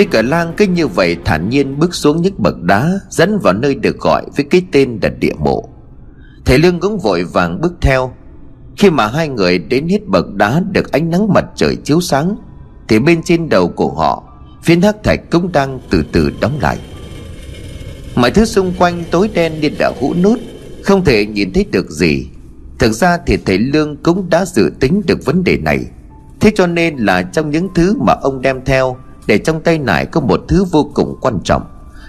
Y cờ lang cứ như vậy thản nhiên bước xuống những bậc đá Dẫn vào nơi được gọi với cái tên là địa mộ. Thầy Lương cũng vội vàng bước theo. Khi mà hai người đến hết bậc đá Được ánh nắng mặt trời chiếu sáng, Thì bên trên đầu của họ Phiến hắc thạch cũng đang từ từ đóng lại. Mọi thứ xung quanh tối đen như đã hũ nút, Không thể nhìn thấy được gì. Thực ra thì thầy Lương cũng đã dự tính được vấn đề này. Thế cho nên là trong những thứ mà ông đem theo để trong tay nải có một thứ vô cùng quan trọng.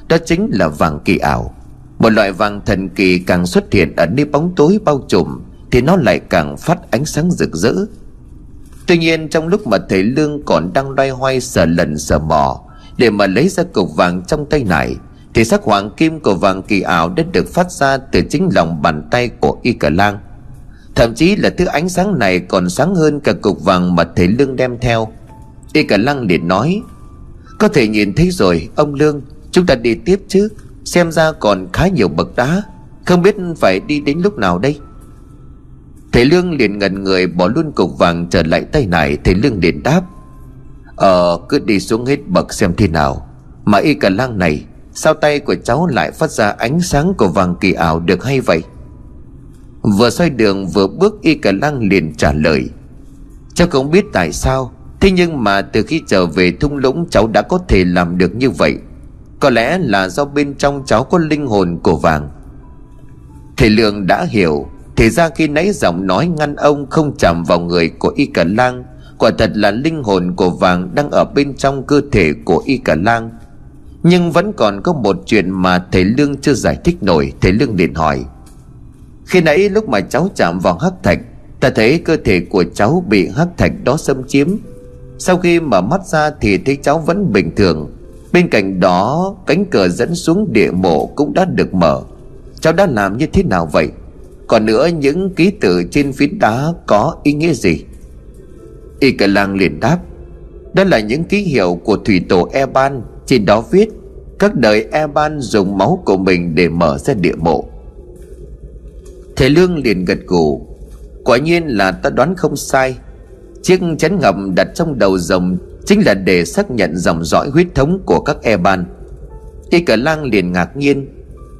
Đó chính là vàng kỳ ảo. Một loại vàng thần kỳ càng xuất hiện ở nơi bóng tối bao trùm Thì nó lại càng phát ánh sáng rực rỡ. Tuy nhiên trong lúc mà thầy Lương còn đang loay hoay sờ lần sờ mò Để mà lấy ra cục vàng trong tay này, Thì sắc hoàng kim của vàng kỳ ảo đã được phát ra từ chính lòng bàn tay của Y Cờ Lang. Thậm chí là thứ ánh sáng này còn sáng hơn cả cục vàng mà thầy Lương đem theo. Y cả lang liền nói có thể nhìn thấy rồi, ông Lương, Chúng ta đi tiếp chứ. Xem ra còn khá nhiều bậc đá. Không biết phải đi đến lúc nào đây? Thầy Lương liền ngần người, bỏ luôn cục vàng trở lại tay này Thầy Lương liền đáp Ờ cứ đi xuống hết bậc xem thế nào. Mà y cả lang này, Sao tay của cháu lại phát ra ánh sáng của vàng kỳ ảo được hay vậy? Vừa xoay đường, vừa bước, y cả lang liền trả lời, Cháu không biết tại sao Thế nhưng mà từ khi trở về thung lũng, cháu đã có thể làm được như vậy. Có lẽ là do bên trong cháu có linh hồn của vàng. Thầy Lượng đã hiểu, Thì ra khi nãy giọng nói ngăn ông không chạm vào người của Y Cả Lang, Quả thật là linh hồn của vàng đang ở bên trong cơ thể của Y Cả Lang. Nhưng vẫn còn có một chuyện mà thầy Lương chưa giải thích nổi, Thầy Lương liền hỏi. Khi nãy lúc mà cháu chạm vào hắc thạch, Ta thấy cơ thể của cháu bị hắc thạch đó xâm chiếm. Sau khi mở mắt ra thì thấy cháu vẫn bình thường. Bên cạnh đó, cánh cửa dẫn xuống địa mộ cũng đã được mở. Cháu đã làm như thế nào vậy? Còn nữa, những ký tự trên phiến đá có ý nghĩa gì? Y cả lang liền đáp, Đó là những ký hiệu của thủy tổ Eban. Trên đó viết, Các đời Eban dùng máu của mình để mở ra địa mộ. Thầy Lương liền gật gù, Quả nhiên là ta đoán không sai. Chiếc chén ngầm đặt trong đầu rồng Chính là để xác nhận dòng dõi huyết thống của các e ban Y cả lang liền ngạc nhiên,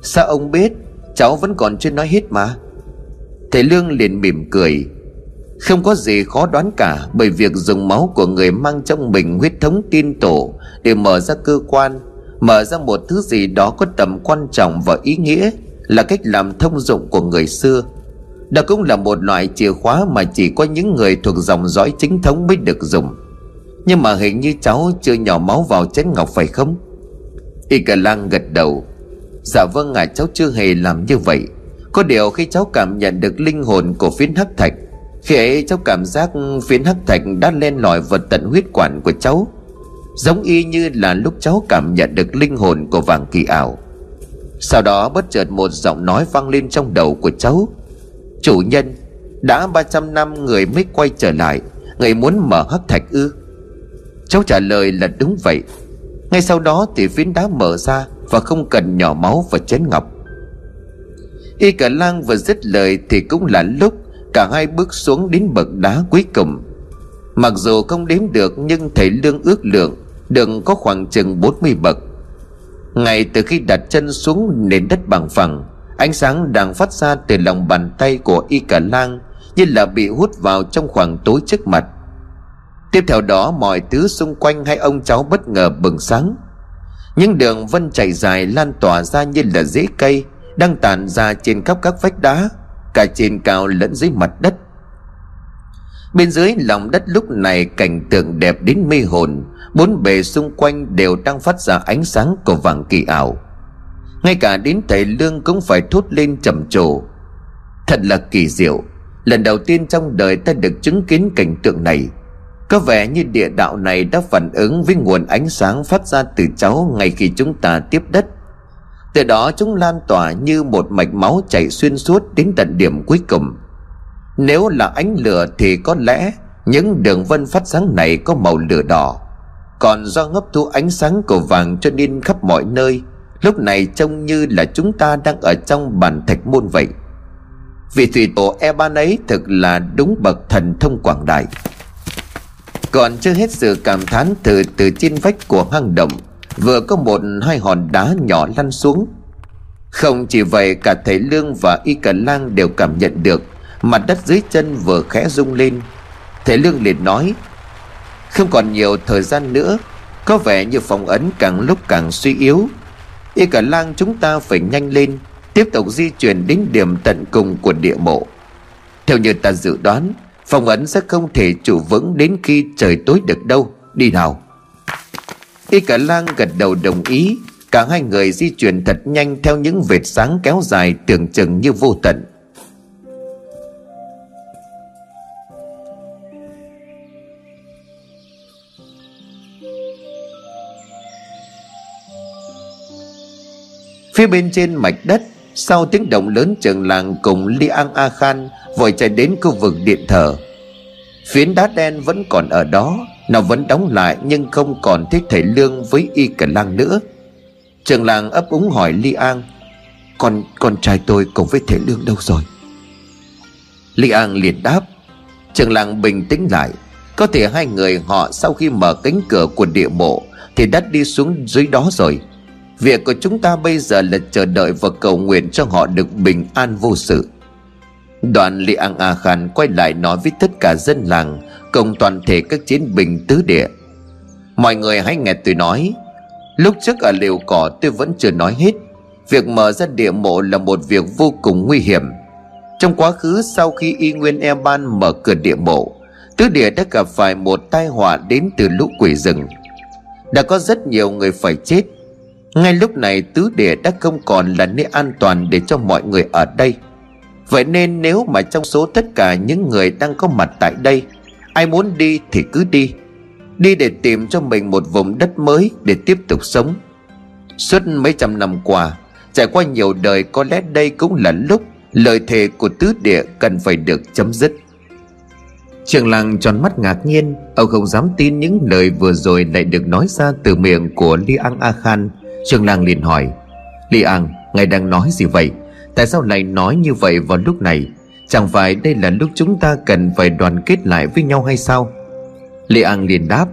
Sao ông biết? Cháu vẫn còn chưa nói hết mà. Thầy Lương liền mỉm cười, Không có gì khó đoán cả, Bởi việc dùng máu của người mang trong mình huyết thống tiên tổ Để mở ra cơ quan, Mở ra một thứ gì đó có tầm quan trọng và ý nghĩa là cách làm thông dụng của người xưa đó cũng là một loại chìa khóa mà chỉ có những người thuộc dòng dõi chính thống mới được dùng. Nhưng mà hình như cháu chưa nhỏ máu vào chén ngọc phải không? Y cả lang gật đầu. Dạ vâng à cháu chưa hề làm như vậy. Có điều khi cháu cảm nhận được linh hồn của phiến hắc thạch, khi ấy cháu cảm giác phiến hắc thạch đã len lỏi vào tận huyết quản của cháu, giống y như là lúc cháu cảm nhận được linh hồn của vàng kỳ ảo. Sau đó bất chợt một giọng nói vang lên trong đầu của cháu. Chủ nhân, Đã 300 năm người mới quay trở lại, Người muốn mở hắc thạch ư? Cháu trả lời là đúng vậy. Ngay sau đó thì phiến đá mở ra Và không cần nhỏ máu và chén ngọc. Y cả lang vừa dứt lời Thì cũng là lúc Cả hai bước xuống đến bậc đá cuối cùng. Mặc dù không đếm được Nhưng thầy lương ước lượng Đừng có khoảng chừng 40 bậc. Ngay từ khi đặt chân xuống nền đất bằng phẳng Ánh sáng đang phát ra từ lòng bàn tay của y cả lang, Như là bị hút vào trong khoảng tối trước mặt. Tiếp theo đó, mọi thứ xung quanh hai ông cháu bất ngờ bừng sáng. Những đường vân chảy dài lan tỏa ra như là rễ cây, Đang tàn ra trên khắp các vách đá, Cả trên cao lẫn dưới mặt đất. Bên dưới lòng đất lúc này cảnh tượng đẹp đến mê hồn, Bốn bề xung quanh đều đang phát ra ánh sáng của vàng kỳ ảo. Ngay cả đến thầy Lương cũng phải thốt lên trầm trồ. Thật là kỳ diệu, Lần đầu tiên trong đời ta được chứng kiến cảnh tượng này. Có vẻ như địa đạo này đã phản ứng với nguồn ánh sáng phát ra từ cháu ngay khi chúng ta tiếp đất. Từ đó chúng lan tỏa như một mạch máu chảy xuyên suốt đến tận điểm cuối cùng. Nếu là ánh lửa thì có lẽ những đường vân phát sáng này có màu lửa đỏ. Còn do ngấp thu ánh sáng của vàng cho nên khắp mọi nơi lúc này trông như là chúng ta đang ở trong bản thạch môn vậy. Vị thủy tổ e ban ấy thực là đúng bậc thần thông quảng đại. Còn chưa hết sự cảm thán từ từ trên vách của hang động, Vừa có một hai hòn đá nhỏ lăn xuống. Không chỉ vậy, cả thầy Lương và Y Cả Lang đều cảm nhận được, Mặt đất dưới chân vừa khẽ rung lên. Thầy Lương liền nói, Không còn nhiều thời gian nữa, Có vẻ như phòng ấn càng lúc càng suy yếu. Y Cả Lang chúng ta phải nhanh lên, Tiếp tục di chuyển đến điểm tận cùng của địa mộ. Theo như ta dự đoán Phòng ấn sẽ không thể trụ vững đến khi trời tối được đâu. Đi nào. Y cả lang gật đầu đồng ý, Cả hai người di chuyển thật nhanh Theo những vệt sáng kéo dài tưởng chừng như vô tận. Phía bên trên mạch đất, Sau tiếng động lớn trường làng cùng Li An A Khan Vội chạy đến khu vực điện thờ. Phiến đá đen vẫn còn ở đó, Nó vẫn đóng lại nhưng không còn thấy thầy Lương với y cả lang nữa. Trường làng ấp úng hỏi Li An, Con con trai tôi cùng với thầy Lương đâu rồi? Li An liền đáp, Trường làng bình tĩnh lại. Có thể hai người họ sau khi mở cánh cửa của địa bộ Thì đã đi xuống dưới đó rồi. Việc của chúng ta bây giờ là chờ đợi và cầu nguyện cho họ được bình an vô sự. Đoàn Li An A Khan quay lại nói với tất cả dân làng, Cùng toàn thể các chiến binh tứ địa. Mọi người hãy nghe tôi nói. Lúc trước ở liều cỏ, tôi vẫn chưa nói hết. Việc mở ra địa mộ là một việc vô cùng nguy hiểm. Trong quá khứ, sau khi Y Nguyên E Ban mở cửa địa mộ, Tứ địa đã gặp phải một tai họa đến từ lũ quỷ rừng. Đã có rất nhiều người phải chết. Ngay lúc này tứ địa đã không còn là nơi an toàn để cho mọi người ở đây. Vậy nên nếu mà trong số tất cả những người đang có mặt tại đây, Ai muốn đi thì cứ đi. Đi để tìm cho mình một vùng đất mới để tiếp tục sống. Suốt mấy trăm năm qua, Trải qua nhiều đời, có lẽ đây cũng là lúc Lời thề của tứ địa cần phải được chấm dứt. Trường làng tròn mắt ngạc nhiên, Ông không dám tin những lời vừa rồi lại được nói ra từ miệng của Li An A Khan. Trương Lang liền hỏi Li An, ngài đang nói gì vậy? Tại sao lại nói như vậy vào lúc này? Chẳng phải đây là lúc chúng ta cần phải đoàn kết lại với nhau hay sao? Lê An liền đáp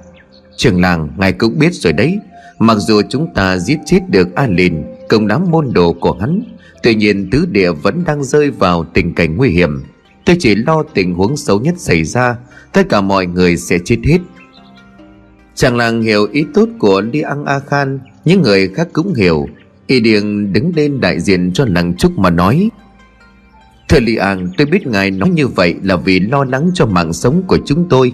Trường làng ngài cũng biết rồi đấy. Mặc dù chúng ta giết chết được A Lìn Cùng đám môn đồ của hắn Tuy nhiên tứ địa vẫn đang rơi vào tình cảnh nguy hiểm. Tôi chỉ lo tình huống xấu nhất xảy ra Tất cả mọi người sẽ chết hết. Chàng làng hiểu ý tốt của Li An A Khan những người khác cũng hiểu. Y Điền đứng lên đại diện cho làng Trúc mà nói, Thưa Li An, tôi biết ngài nói như vậy là vì lo lắng cho mạng sống của chúng tôi.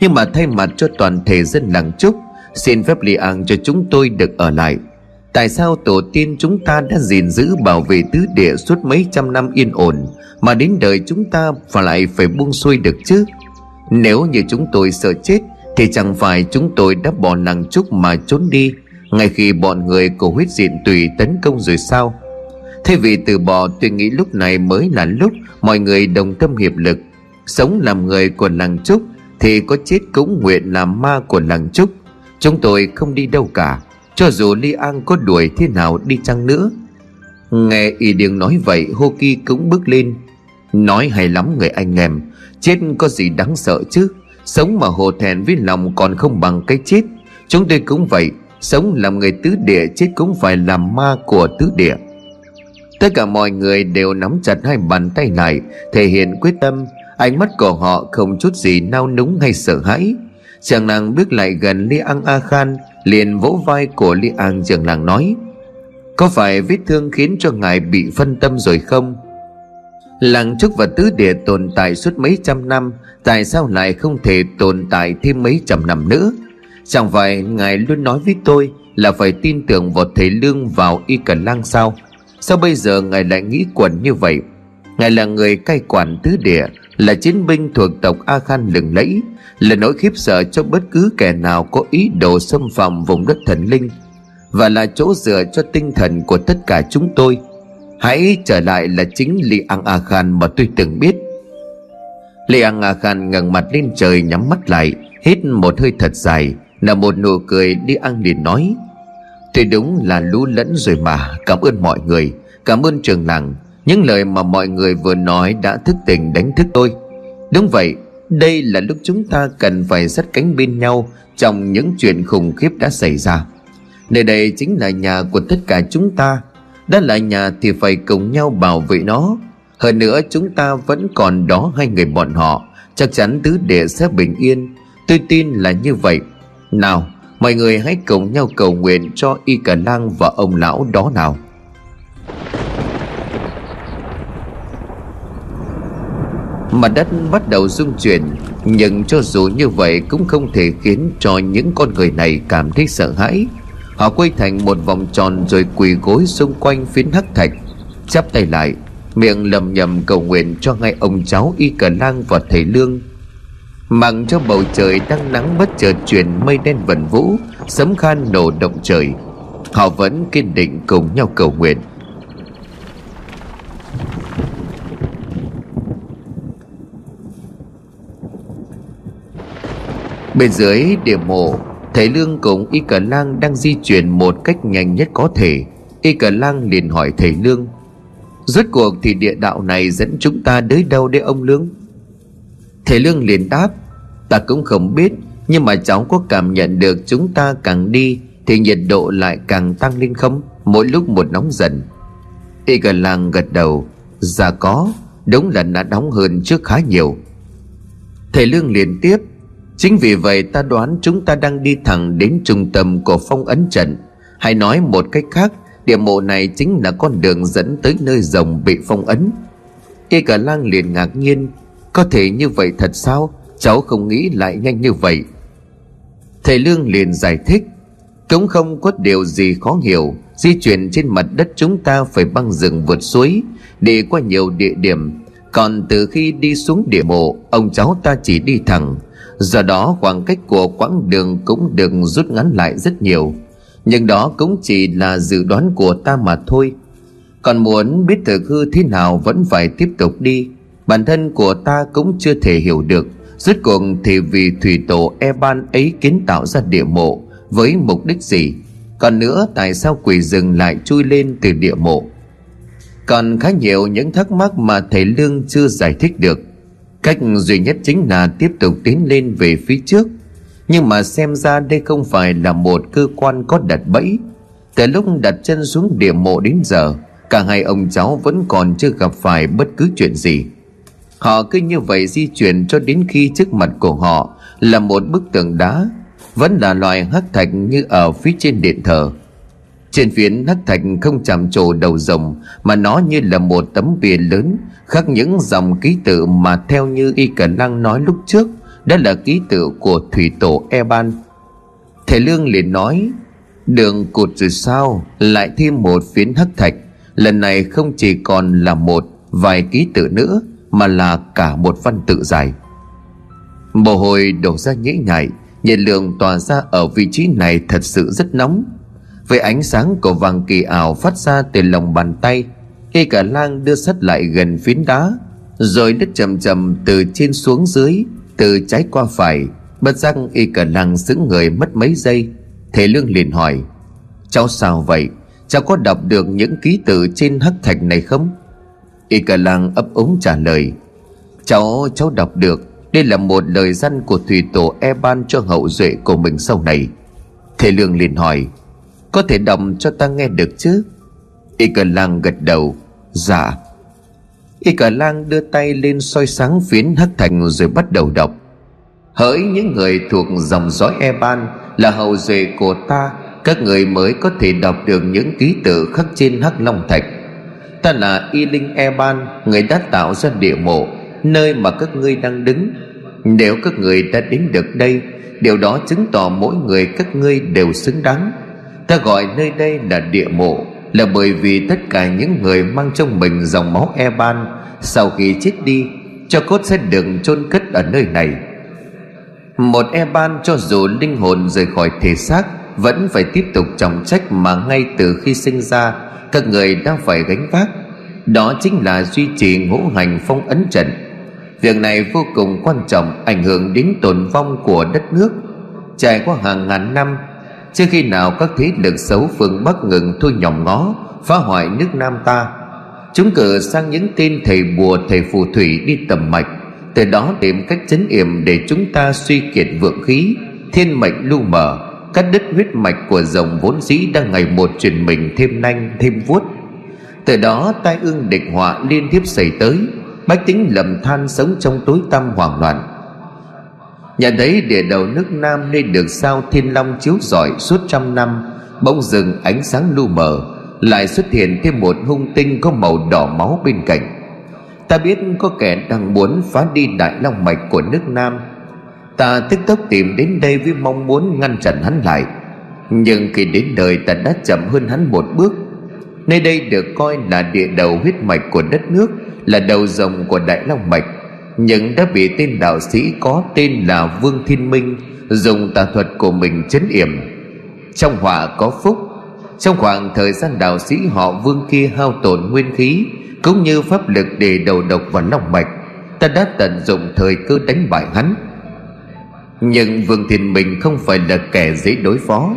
Nhưng mà thay mặt cho toàn thể dân làng Trúc, Xin phép Li An cho chúng tôi được ở lại. Tại sao tổ tiên chúng ta đã gìn giữ bảo vệ tứ địa suốt mấy trăm năm yên ổn, Mà đến đời chúng ta và lại phải buông xuôi được chứ? Nếu như chúng tôi sợ chết, Thì chẳng phải chúng tôi đã bỏ làng Trúc mà trốn đi ngay khi bọn người của huyết diện tùy tấn công rồi sao? Thay vì từ bỏ, tôi nghĩ lúc này mới là lúc Mọi người đồng tâm hiệp lực. Sống làm người của làng Trúc Thì có chết cũng nguyện làm ma của làng Trúc. Chúng tôi không đi đâu cả, Cho dù Ly An có đuổi thế nào đi chăng nữa. Nghe Y Điền nói vậy, Hô Kỳ cũng bước lên. Nói hay lắm người anh em, Chết có gì đáng sợ chứ? Sống mà hồ thẹn với lòng còn không bằng cái chết. Chúng tôi cũng vậy Sống làm người tứ địa, chết cũng phải làm ma của tứ địa Tất cả mọi người đều nắm chặt hai bàn tay lại Thể hiện quyết tâm Ánh mắt của họ không chút gì nao núng hay sợ hãi Chàng nàng bước lại gần Li An A Khan, Liền vỗ vai của Li An trường nàng nói, Có phải vết thương khiến cho ngài bị phân tâm rồi không? Làng trúc và tứ địa tồn tại suốt mấy trăm năm, Tại sao lại không thể tồn tại thêm mấy trăm năm nữa? Chẳng phải ngài luôn nói với tôi Là phải tin tưởng vào thầy Lương vào y cần lang sao? Sao bây giờ ngài lại nghĩ quẩn như vậy? Ngài là người cai quản tứ địa, Là chiến binh thuộc tộc A Khan lừng lẫy, Là nỗi khiếp sợ cho bất cứ kẻ nào Có ý đồ xâm phạm vùng đất thần linh, Và là chỗ dựa cho tinh thần của tất cả chúng tôi. Hãy trở lại là chính Li An A Khan mà tôi từng biết. Li An A Khan ngẩng mặt lên trời nhắm mắt lại, Hít một hơi thật dài là một nụ cười đi ăn liền nói Tôi đúng là lú lẫn rồi mà, Cảm ơn mọi người, Cảm ơn trường làng. Những lời mà mọi người vừa nói đã thức tỉnh đánh thức tôi. Đúng vậy, Đây là lúc chúng ta cần phải sát cánh bên nhau Trong những chuyện khủng khiếp đã xảy ra. Nơi đây chính là nhà của tất cả chúng ta. Đã là nhà thì phải cùng nhau bảo vệ nó. Hơn nữa chúng ta vẫn còn đó hai người bọn họ. Chắc chắn tứ địa sẽ bình yên. Tôi tin là như vậy. Nào, mọi người hãy cùng nhau cầu nguyện cho Y Cả Lang và ông lão đó nào. Mặt đất bắt đầu rung chuyển, Nhưng cho dù như vậy cũng không thể khiến cho những con người này cảm thấy sợ hãi. Họ quay thành một vòng tròn rồi quỳ gối xung quanh phiến hắc thạch, Chắp tay lại, Miệng lầm nhầm cầu nguyện cho ngay ông cháu Y Cờ Lang và thầy Lương. Mặc cho bầu trời đang nắng bất chợt chuyển mây đen vần vũ, Sấm khan nổ động trời. Họ vẫn kiên định cùng nhau cầu nguyện. Bên dưới địa mộ, Thầy Lương cùng Y Cờ Lang đang di chuyển một cách nhanh nhất có thể. Y Cờ Lang liền hỏi thầy Lương, Rốt cuộc thì địa đạo này dẫn chúng ta tới đâu đấy ông Lương? Thầy Lương liền đáp, Ta cũng không biết, Nhưng mà cháu có cảm nhận được chúng ta càng đi Thì nhiệt độ lại càng tăng lên không? Mỗi lúc một nóng dần. Y Cờ làng gật đầu Dạ có, Đúng là đã nóng hơn trước khá nhiều. Thầy Lương liền tiếp, Chính vì vậy ta đoán chúng ta đang đi thẳng đến trung tâm của phong ấn trận. Hay nói một cách khác, Địa mộ này chính là con đường dẫn tới nơi rồng bị phong ấn. Y cả lang liền ngạc nhiên có thể như vậy thật sao? Cháu không nghĩ lại nhanh như vậy. Thầy Lương liền giải thích. Cũng không có điều gì khó hiểu. Di chuyển trên mặt đất chúng ta phải băng rừng vượt suối, Đi qua nhiều địa điểm. Còn từ khi đi xuống địa mộ, Ông cháu ta chỉ đi thẳng. Do đó, khoảng cách của quãng đường cũng được rút ngắn lại rất nhiều. Nhưng đó cũng chỉ là dự đoán của ta mà thôi. Còn muốn biết thực hư thế nào vẫn phải tiếp tục đi. Bản thân của ta cũng chưa thể hiểu được. Rốt cuộc thì vì thủy tổ Eban ấy kiến tạo ra địa mộ, Với mục đích gì? Còn nữa, tại sao quỷ rừng lại chui lên từ địa mộ? Còn khá nhiều những thắc mắc mà thầy Lương chưa giải thích được. Cách duy nhất chính là tiếp tục tiến lên về phía trước. Nhưng mà xem ra đây không phải là một cơ quan có đặt bẫy. Từ lúc đặt chân xuống địa mộ đến giờ, Cả hai ông cháu vẫn còn chưa gặp phải bất cứ chuyện gì. Họ cứ như vậy di chuyển cho đến khi trước mặt của họ Là một bức tường đá, Vẫn là loại hắc thạch như ở phía trên điện thờ. Trên phiến hắc thạch không chạm trổ đầu rồng, Mà nó như là một tấm bìa lớn, Khắc những dòng ký tự mà theo như Y Cẩn năng nói lúc trước, Đó là ký tự của thủy tổ Eban. Thầy Lương liền nói, Đường cụt rồi sao? Lại thêm một phiến hắc thạch, Lần này không chỉ còn là một Vài ký tự nữa mà là cả một văn tự dài. Mồ hôi đổ ra nhễ nhại, Nhiệt lượng tỏa ra ở vị trí này thật sự rất nóng. Với ánh sáng của vàng kỳ ảo phát ra từ lòng bàn tay y cả lang đưa sắt lại gần phiến đá, rồi đứt chậm chậm từ trên xuống dưới, từ trái qua phải, bất giác y cả lang sững người mất mấy giây. Thầy lương liền hỏi, cháu sao vậy? Cháu có đọc được những ký tự trên hắc thạch này không? Y cả lang ấp úng trả lời, cháu cháu đọc được, đây là một lời dân của thủy tổ e ban cho hậu duệ của mình sau này. Thầy lương liền hỏi, có thể đọc cho ta nghe được chứ? Y Cả lang gật đầu Dạ. Y Cả lang đưa tay lên soi sáng phiến hắc thành rồi bắt đầu đọc, Hỡi những người thuộc dòng dõi Eban Là hậu duệ của ta, Các người mới có thể đọc được những ký tự khắc trên hắc long thạch. Ta là Y Linh Eban Người đã tạo ra địa mộ, Nơi mà các ngươi đang đứng. Nếu các người đã đến được đây, Điều đó chứng tỏ mỗi người các ngươi đều xứng đáng. Ta gọi nơi đây là địa mộ, Là bởi vì tất cả những người mang trong mình dòng máu Eban Sau khi chết đi, Cho cốt sẽ được chôn cất ở nơi này. Một Eban cho dù linh hồn rời khỏi thể xác, Vẫn phải tiếp tục trọng trách mà ngay từ khi sinh ra các người đang phải gánh vác. Đó chính là duy trì ngũ hành phong ấn trận Việc này vô cùng quan trọng, Ảnh hưởng đến tồn vong của đất nước. Trải qua hàng ngàn năm, chưa khi nào các thế lực xấu phương Bắc ngừng thôi nhòm ngó, Phá hoại nước Nam ta. Chúng cử sang những tên thầy bùa, thầy phù thủy đi tầm mạch, từ đó tìm cách chấn yểm để chúng ta suy kiệt vượng khí, thiên mệnh lu mờ cắt đứt huyết mạch của dòng vốn dĩ đang ngày một chuyển mình thêm nanh, thêm vuốt. Từ đó, tai ương địch họa liên tiếp xảy tới, bách tính lầm than sống trong tối tăm hoảng loạn. Nhà thấy địa đầu nước Nam nơi được sao thiên long chiếu rọi suốt trăm năm, Bỗng dừng ánh sáng lu mờ, Lại xuất hiện thêm một hung tinh có màu đỏ máu bên cạnh. Ta biết có kẻ đang muốn phá đi đại long mạch của nước Nam Ta tức tốc tìm đến đây với mong muốn ngăn chặn hắn lại Nhưng khi đến đời ta đã chậm hơn hắn một bước Nơi đây được coi là địa đầu huyết mạch của đất nước Là đầu rồng của đại long mạch nhưng đã bị tên đạo sĩ có tên là Vương Thiên Minh dùng tà thuật của mình chấn yểm. Trong họa có phúc, trong khoảng thời gian đạo sĩ họ Vương kia hao tổn nguyên khí cũng như pháp lực để đầu độc vào long mạch, ta đã tận dụng thời cơ đánh bại hắn. Nhưng Vương Thiên Bình không phải là kẻ dễ đối phó.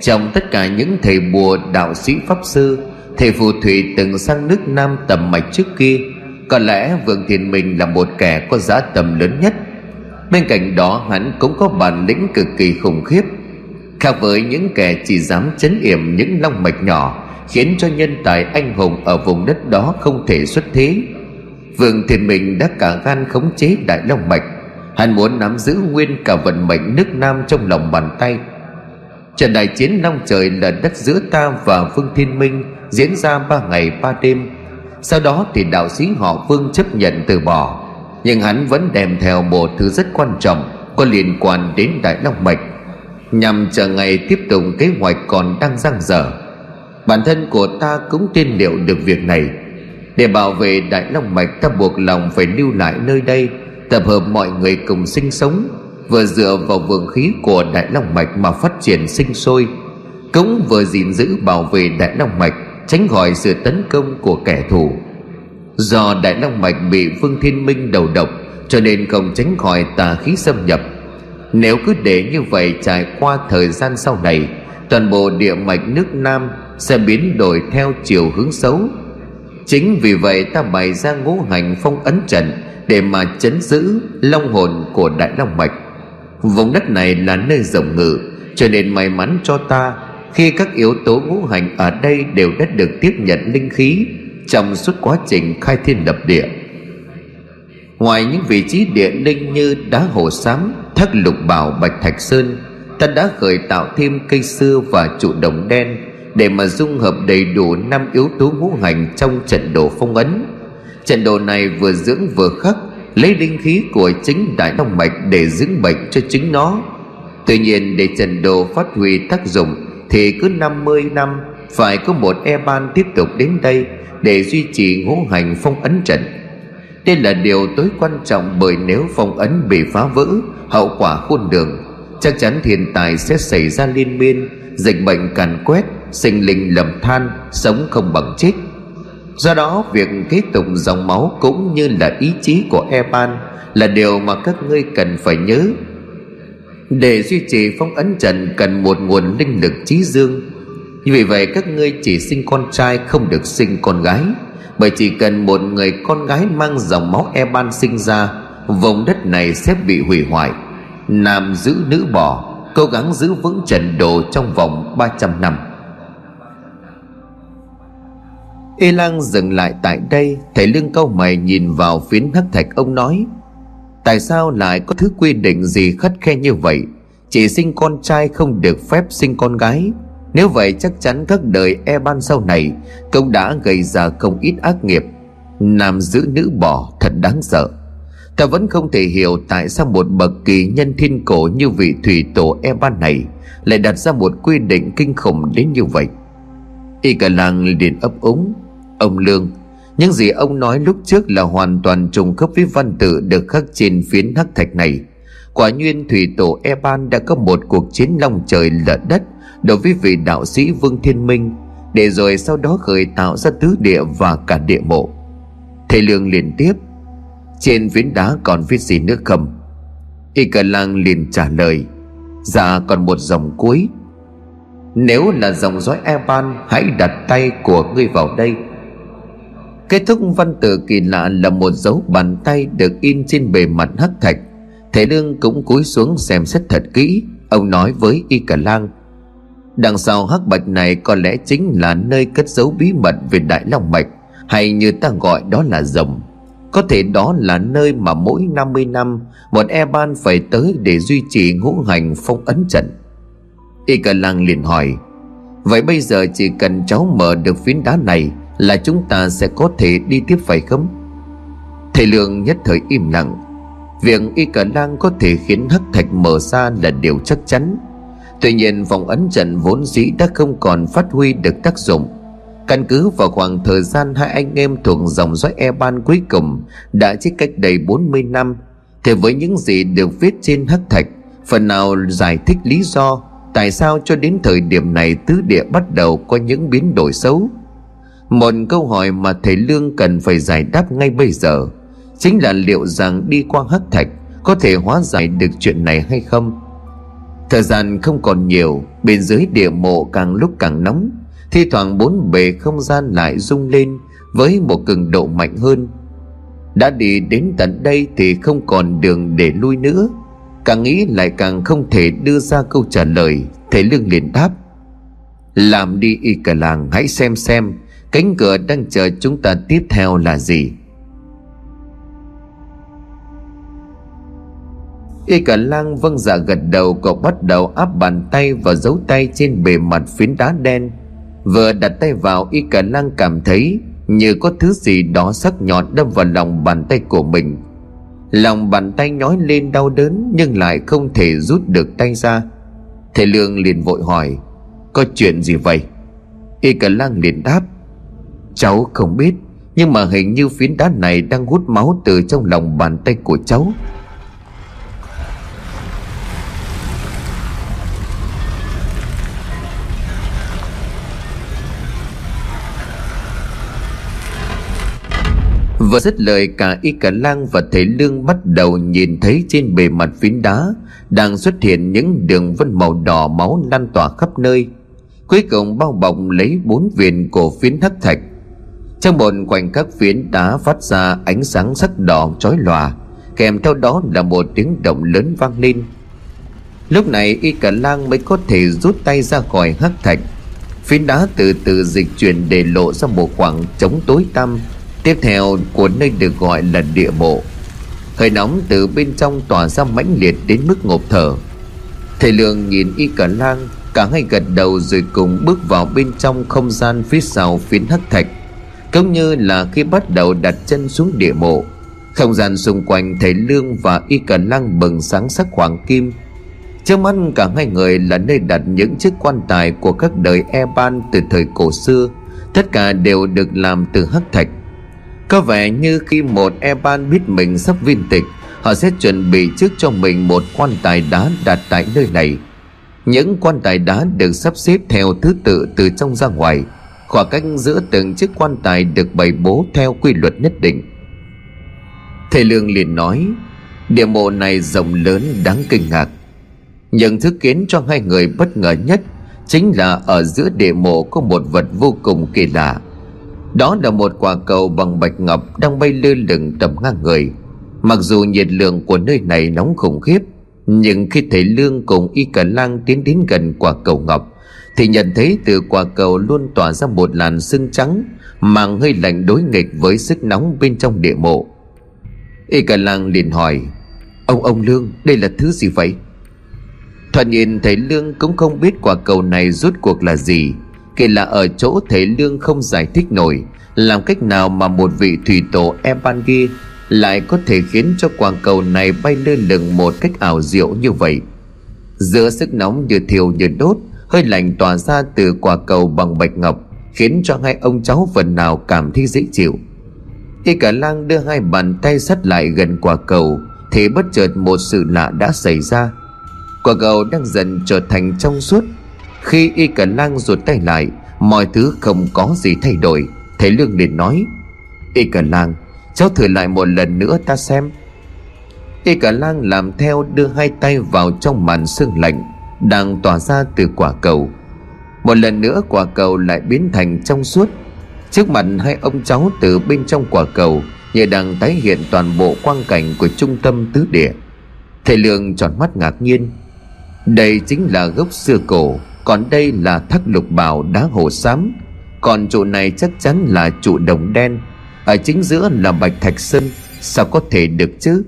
Trong tất cả những thầy bùa đạo sĩ pháp sư, thầy phù thủy từng sang nước Nam tầm mạch trước kia có lẽ Vương Thiên Bình là một kẻ có giá tầm lớn nhất. Bên cạnh đó hắn cũng có bản lĩnh cực kỳ khủng khiếp. Khác với những kẻ chỉ dám chấn yểm những long mạch nhỏ Khiến cho nhân tài anh hùng ở vùng đất đó không thể xuất thế. Vương Thiên Bình đã cả gan khống chế đại long mạch Hắn muốn nắm giữ nguyên cả vận mệnh nước Nam trong lòng bàn tay. Trận đại chiến long trời là đất giữa ta và Vương Thiên Minh Diễn ra ba ngày ba đêm. Sau đó thì đạo sĩ họ Vương chấp nhận từ bỏ. Nhưng hắn vẫn đem theo một thứ rất quan trọng, Có liên quan đến Đại Long Mạch. Nhằm chờ ngày tiếp tục kế hoạch còn đang dang dở, Bản thân của ta cũng tiên liệu được việc này. Để bảo vệ Đại Long Mạch ta buộc lòng phải lưu lại nơi đây. Tập hợp mọi người cùng sinh sống, Vừa dựa vào vượng khí của Đại Long Mạch mà phát triển sinh sôi, Cũng vừa gìn giữ bảo vệ Đại Long Mạch, tránh khỏi sự tấn công của kẻ thù. Do đại long mạch bị phương thiên minh đầu độc, cho nên không tránh khỏi tà khí xâm nhập. Nếu cứ để như vậy trải qua thời gian sau này, toàn bộ địa mạch nước nam sẽ biến đổi theo chiều hướng xấu. Chính vì vậy ta bày ra ngũ hành phong ấn trận để mà chấn giữ long hồn của đại long mạch. Vùng đất này là nơi rộng ngự, cho nên may mắn cho ta khi các yếu tố ngũ hành ở đây đều đã được tiếp nhận linh khí trong suốt quá trình khai thiên lập địa. Ngoài những vị trí địa linh như đá hồ xám thác lục bảo, bạch thạch sơn, ta đã khởi tạo thêm cây xưa và trụ đồng đen để mà dung hợp đầy đủ năm yếu tố ngũ hành trong trận đồ phong ấn trận đồ này vừa dưỡng vừa khắc, lấy linh khí của chính đại long mạch để dưỡng bệnh cho chính nó. Tuy nhiên, để trận đồ phát huy tác dụng thì cứ 50 năm, phải có một e ban tiếp tục đến đây để duy trì ngũ hành phong ấn trận. Đây là điều tối quan trọng bởi nếu phong ấn bị phá vỡ, hậu quả khôn đường chắc chắn thiên tài sẽ xảy ra liên miên, dịch bệnh càn quét, sinh linh lầm than, sống không bằng chết do đó, việc kế tục dòng máu cũng như là ý chí của eban là điều mà các ngươi cần phải nhớ. Để duy trì phong ấn trần cần một nguồn linh lực trí dương. Vì vậy, các ngươi chỉ sinh con trai không được sinh con gái, bởi chỉ cần một người con gái mang dòng máu Eban sinh ra, vùng đất này sẽ bị hủy hoại. Nam giữ nữ bỏ cố gắng giữ vững trận đồ trong vòng 300 năm. Y lang dừng lại tại đây, Thầy lương câu mày nhìn vào phiến hắc thạch. Ông nói, Tại sao lại có thứ quy định gì khắt khe như vậy? Chỉ sinh con trai không được phép sinh con gái. Nếu vậy chắc chắn các đời e ban sau này Cũng đã gây ra không ít ác nghiệp. Nam giữ nữ bỏ thật đáng sợ. Ta vẫn không thể hiểu tại sao một bậc kỳ nhân thiên cổ như vị thủy tổ e ban này Lại đặt ra một quy định kinh khủng đến như vậy. Y cả làng liền ấp úng Ông Lương. Những gì ông nói lúc trước là hoàn toàn trùng khớp với văn tự được khắc trên phiến hắc thạch này. Quả nhiên, thủy tổ eban đã có một cuộc chiến long trời lở đất đối với vị đạo sĩ vương thiên minh, để rồi sau đó khởi tạo ra tứ địa và cả địa mộ. Thầy lương liền tiếp, trên phiến đá còn viết gì nữa không? Y cờ lang liền trả lời dạ còn một dòng cuối. Nếu là dòng dõi eban, hãy đặt tay của ngươi vào đây. Kết thúc văn tự kỳ lạ là một dấu bàn tay được in trên bề mặt hắc thạch. Thầy Lương cũng cúi xuống xem xét thật kỹ. Ông nói với Y Cả Lang, Đằng sau hắc bạch này có lẽ chính là nơi cất giấu bí mật về Đại Long Mạch, Hay như ta gọi đó là rồng. Có thể đó là nơi mà mỗi 50 năm, Một e ban phải tới để duy trì ngũ hành phong ấn trận. Y Cả Lang liền hỏi, Vậy bây giờ chỉ cần cháu mở được phiến đá này là chúng ta sẽ có thể đi tiếp phải không? Thầy Lương nhất thời im lặng. Việc Y Cả Lang có thể khiến hắc thạch mở ra là điều chắc chắn. Tuy nhiên, vòng ấn trận vốn dĩ đã không còn phát huy được tác dụng. Căn cứ vào khoảng thời gian hai anh em thuộc dòng dõi e ban cuối cùng Đã chết cách đây 40 năm, Thì với những gì được viết trên hắc thạch, Phần nào giải thích lý do Tại sao cho đến thời điểm này tứ địa bắt đầu có những biến đổi xấu. Một câu hỏi mà thầy Lương cần phải giải đáp ngay bây giờ Chính là liệu rằng đi qua hắc thạch Có thể hóa giải được chuyện này hay không? Thời gian không còn nhiều, Bên dưới địa mộ càng lúc càng nóng, Thi thoảng bốn bề không gian lại rung lên Với một cường độ mạnh hơn. Đã đi đến tận đây Thì không còn đường để lui nữa. Càng nghĩ lại càng không thể đưa ra câu trả lời, Thầy Lương liền đáp. Làm đi y cả làng, hãy xem xem Cánh cửa đang chờ chúng ta tiếp theo là gì? Y cả lang vâng dạ gật đầu, Cậu bắt đầu áp bàn tay và dấu tay trên bề mặt phiến đá đen. Vừa đặt tay vào, Y cả lang cảm thấy Như có thứ gì đó sắc nhọn đâm vào lòng bàn tay của mình. Lòng bàn tay nhói lên đau đớn Nhưng lại không thể rút được tay ra. Thầy Lương liền vội hỏi, Có chuyện gì vậy? Y cả lang liền đáp Cháu không biết, Nhưng mà hình như phiến đá này đang hút máu từ trong lòng bàn tay của cháu. Vừa dứt lời, cả y cả lang và thầy lương bắt đầu nhìn thấy trên bề mặt phiến đá Đang xuất hiện những đường vân màu đỏ máu lan tỏa khắp nơi. Cuối cùng bao bọc lấy bốn viền của phiến hắc thạch. Trong một khoảnh khắc phiến đá phát ra ánh sáng sắc đỏ chói lòa, Kèm theo đó là một tiếng động lớn vang lên. Lúc này, y cả lang mới có thể rút tay ra khỏi hắc thạch. Phiến đá từ từ dịch chuyển để lộ ra một khoảng trống tối tăm, Tiếp theo của nơi được gọi là địa bộ. Hơi nóng từ bên trong tỏa ra mãnh liệt đến mức ngộp thở. Thầy Lương nhìn y cả lang, Cả hai gật đầu rồi cùng bước vào bên trong không gian phía sau phiến hắc thạch. Cũng như là khi bắt đầu đặt chân xuống địa mộ, Không gian xung quanh thầy Lương và y cả lăng bừng sáng sắc hoàng kim. Trước mắt cả hai người là nơi đặt những chiếc quan tài của các đời e ban từ thời cổ xưa. Tất cả đều được làm từ hắc thạch. Có vẻ như khi một e ban biết mình sắp viên tịch, Họ sẽ chuẩn bị trước cho mình một quan tài đá đặt tại nơi này. Những quan tài đá được sắp xếp theo thứ tự từ trong ra ngoài. Khoảng cách giữa từng chiếc quan tài được bày bố theo quy luật nhất định. Thầy Lương liền nói, Địa mộ này rộng lớn đáng kinh ngạc. Nhưng thứ kiến cho hai người bất ngờ nhất Chính là ở giữa địa mộ có một vật vô cùng kỳ lạ. Đó là một quả cầu bằng bạch ngọc đang bay lơ lửng tầm ngang người. Mặc dù nhiệt lượng của nơi này nóng khủng khiếp, Nhưng khi thầy Lương cùng Y Cả Lang tiến đến gần quả cầu ngọc thì nhận thấy từ quả cầu luôn tỏa ra một làn sương trắng mang hơi lạnh đối nghịch với sức nóng bên trong địa mộ. Y Cả làng liền hỏi, Ông ông Lương, đây là thứ gì vậy? Thoạt nhìn thầy Lương cũng không biết quả cầu này rút cuộc là gì, Kể là ở chỗ thầy Lương không giải thích nổi, Làm cách nào mà một vị thủy tổ Ebangi Lại có thể khiến cho quả cầu này bay lơ lửng một cách ảo diệu như vậy. Giữa sức nóng như thiêu như đốt Hơi lạnh tỏa ra từ quả cầu bằng bạch ngọc, Khiến cho hai ông cháu phần nào cảm thấy dễ chịu. Khi cả lang đưa hai bàn tay sát lại gần quả cầu, Thì bất chợt một sự lạ đã xảy ra. Quả cầu đang dần trở thành trong suốt. Khi y cả lang rụt tay lại, Mọi thứ không có gì thay đổi, Thầy Lương liền nói, Y cả lang Cháu thử lại một lần nữa ta xem. Y cả lang làm theo đưa hai tay vào trong màn sương lạnh. Đang tỏa ra từ quả cầu. Một lần nữa quả cầu lại biến thành trong suốt. Trước mặt hai ông cháu từ bên trong quả cầu, Như đang tái hiện toàn bộ quang cảnh của trung tâm tứ địa. Thầy Lương tròn mắt ngạc nhiên. Đây chính là gốc xưa cổ, Còn đây là thác lục bảo đá hồ xám. Còn trụ này chắc chắn là trụ đồng đen. Ở chính giữa là bạch thạch sơn, Sao có thể được chứ?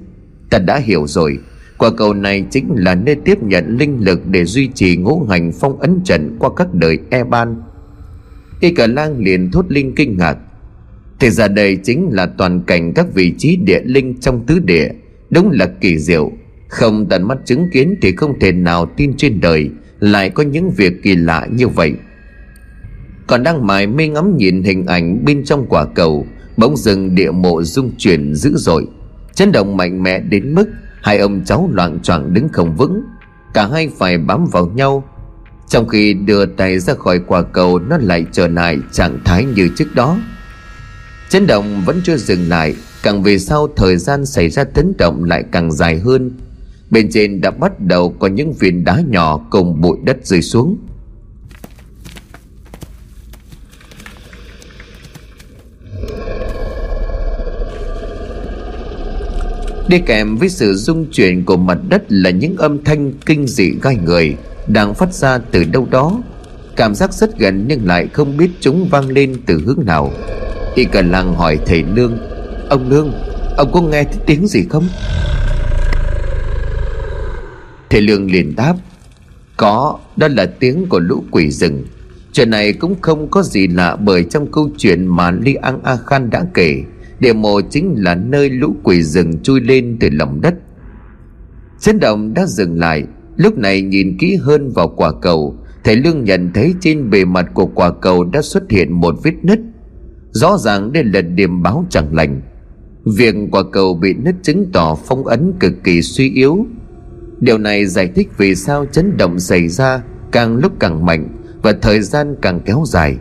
Ta đã hiểu rồi. Quả cầu này chính là nơi tiếp nhận linh lực Để duy trì ngũ hành phong ấn trận Qua các đời e ban Y cả lang liền thốt linh kinh ngạc, Thì ra đây chính là toàn cảnh các vị trí địa linh trong tứ địa. Đúng là kỳ diệu, Không tận mắt chứng kiến thì không thể nào tin trên đời Lại có những việc kỳ lạ như vậy. Còn đang mải mê ngắm nhìn hình ảnh bên trong quả cầu, Bỗng dừng địa mộ rung chuyển dữ dội, Chấn động mạnh mẽ đến mức Hai ông cháu loạn choạng đứng không vững, Cả hai phải bám vào nhau. Trong khi đưa tay ra khỏi quả cầu, Nó lại trở lại trạng thái như trước đó. Chấn động vẫn chưa dừng lại, Càng về sau thời gian xảy ra chấn động lại càng dài hơn. Bên trên đã bắt đầu có những viên đá nhỏ cùng bụi đất rơi xuống. Đi kèm với sự rung chuyển của mặt đất là những âm thanh kinh dị gai người Đang phát ra từ đâu đó. Cảm giác rất gần nhưng lại không biết chúng vang lên từ hướng nào. Y cần Làng hỏi thầy Lương, Ông Lương, Ông có nghe thấy tiếng gì không? Thầy Lương liền đáp, Có, Đó là tiếng của lũ quỷ rừng. Chuyện này cũng không có gì lạ Bởi trong câu chuyện mà Li An A Khan đã kể. Địa mộ chính là nơi lũ quỷ rừng chui lên từ lòng đất. Chấn động đã dừng lại, Lúc này nhìn kỹ hơn vào quả cầu, Thầy Lương nhận thấy trên bề mặt của quả cầu đã xuất hiện một vết nứt. Rõ ràng đây là điểm báo chẳng lành. Việc quả cầu bị nứt chứng tỏ phong ấn cực kỳ suy yếu. Điều này giải thích vì sao chấn động xảy ra càng lúc càng mạnh Và thời gian càng kéo dài.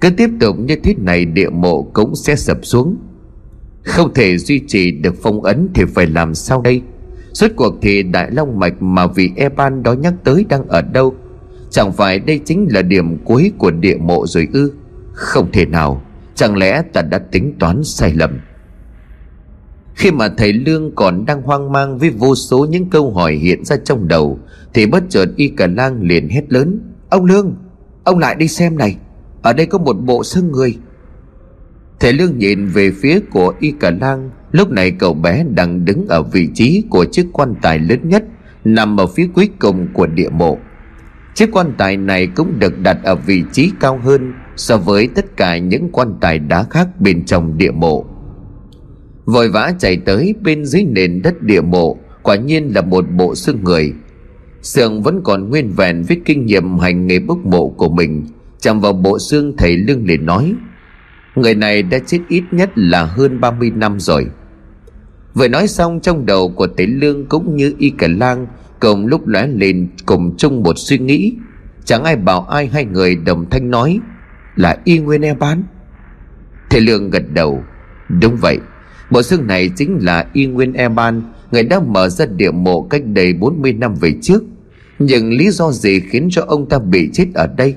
Cứ tiếp tục như thế này, địa mộ cũng sẽ sập xuống không thể duy trì được phong ấn Thì phải làm sao đây? Suốt cuộc thì Đại Long Mạch mà vị Eban đó nhắc tới đang ở đâu? Chẳng phải đây chính là điểm cuối của địa mộ rồi ư? Không thể nào. Chẳng lẽ ta đã tính toán sai lầm? Khi mà thầy Lương còn đang hoang mang Với vô số những câu hỏi hiện ra trong đầu, Thì bất chợt Y Cả Lang liền hét lớn, Ông Lương, Ông lại đi xem này. Ở đây có một bộ xương người. Thầy Lương nhìn về phía của Y Cả Lang. Lúc này cậu bé đang đứng ở vị trí của chiếc quan tài lớn nhất, Nằm ở phía cuối cùng của địa mộ. Chiếc quan tài này cũng được đặt ở vị trí cao hơn So với tất cả những quan tài đá khác bên trong địa mộ. Vội vã chạy tới bên dưới nền đất địa mộ, Quả nhiên là một bộ xương người. Sương vẫn còn nguyên vẹn với kinh nghiệm hành nghề bốc mộ của mình. Chạm vào bộ xương, thầy Lương liền nói Người này đã chết ít nhất là hơn 30 năm rồi. Vừa nói xong, trong đầu của Tế Lương cũng như Y Cả Lang Cùng lúc lóe lên cùng chung một suy nghĩ. Chẳng ai bảo ai, hai người đồng thanh nói, Là Y Nguyên E Bán. Thế Lương gật đầu, Đúng vậy, Bộ xương này chính là Y Nguyên E Ban Người đã mở ra địa mộ cách đây 40 năm về trước. Nhưng lý do gì khiến cho ông ta bị chết ở đây?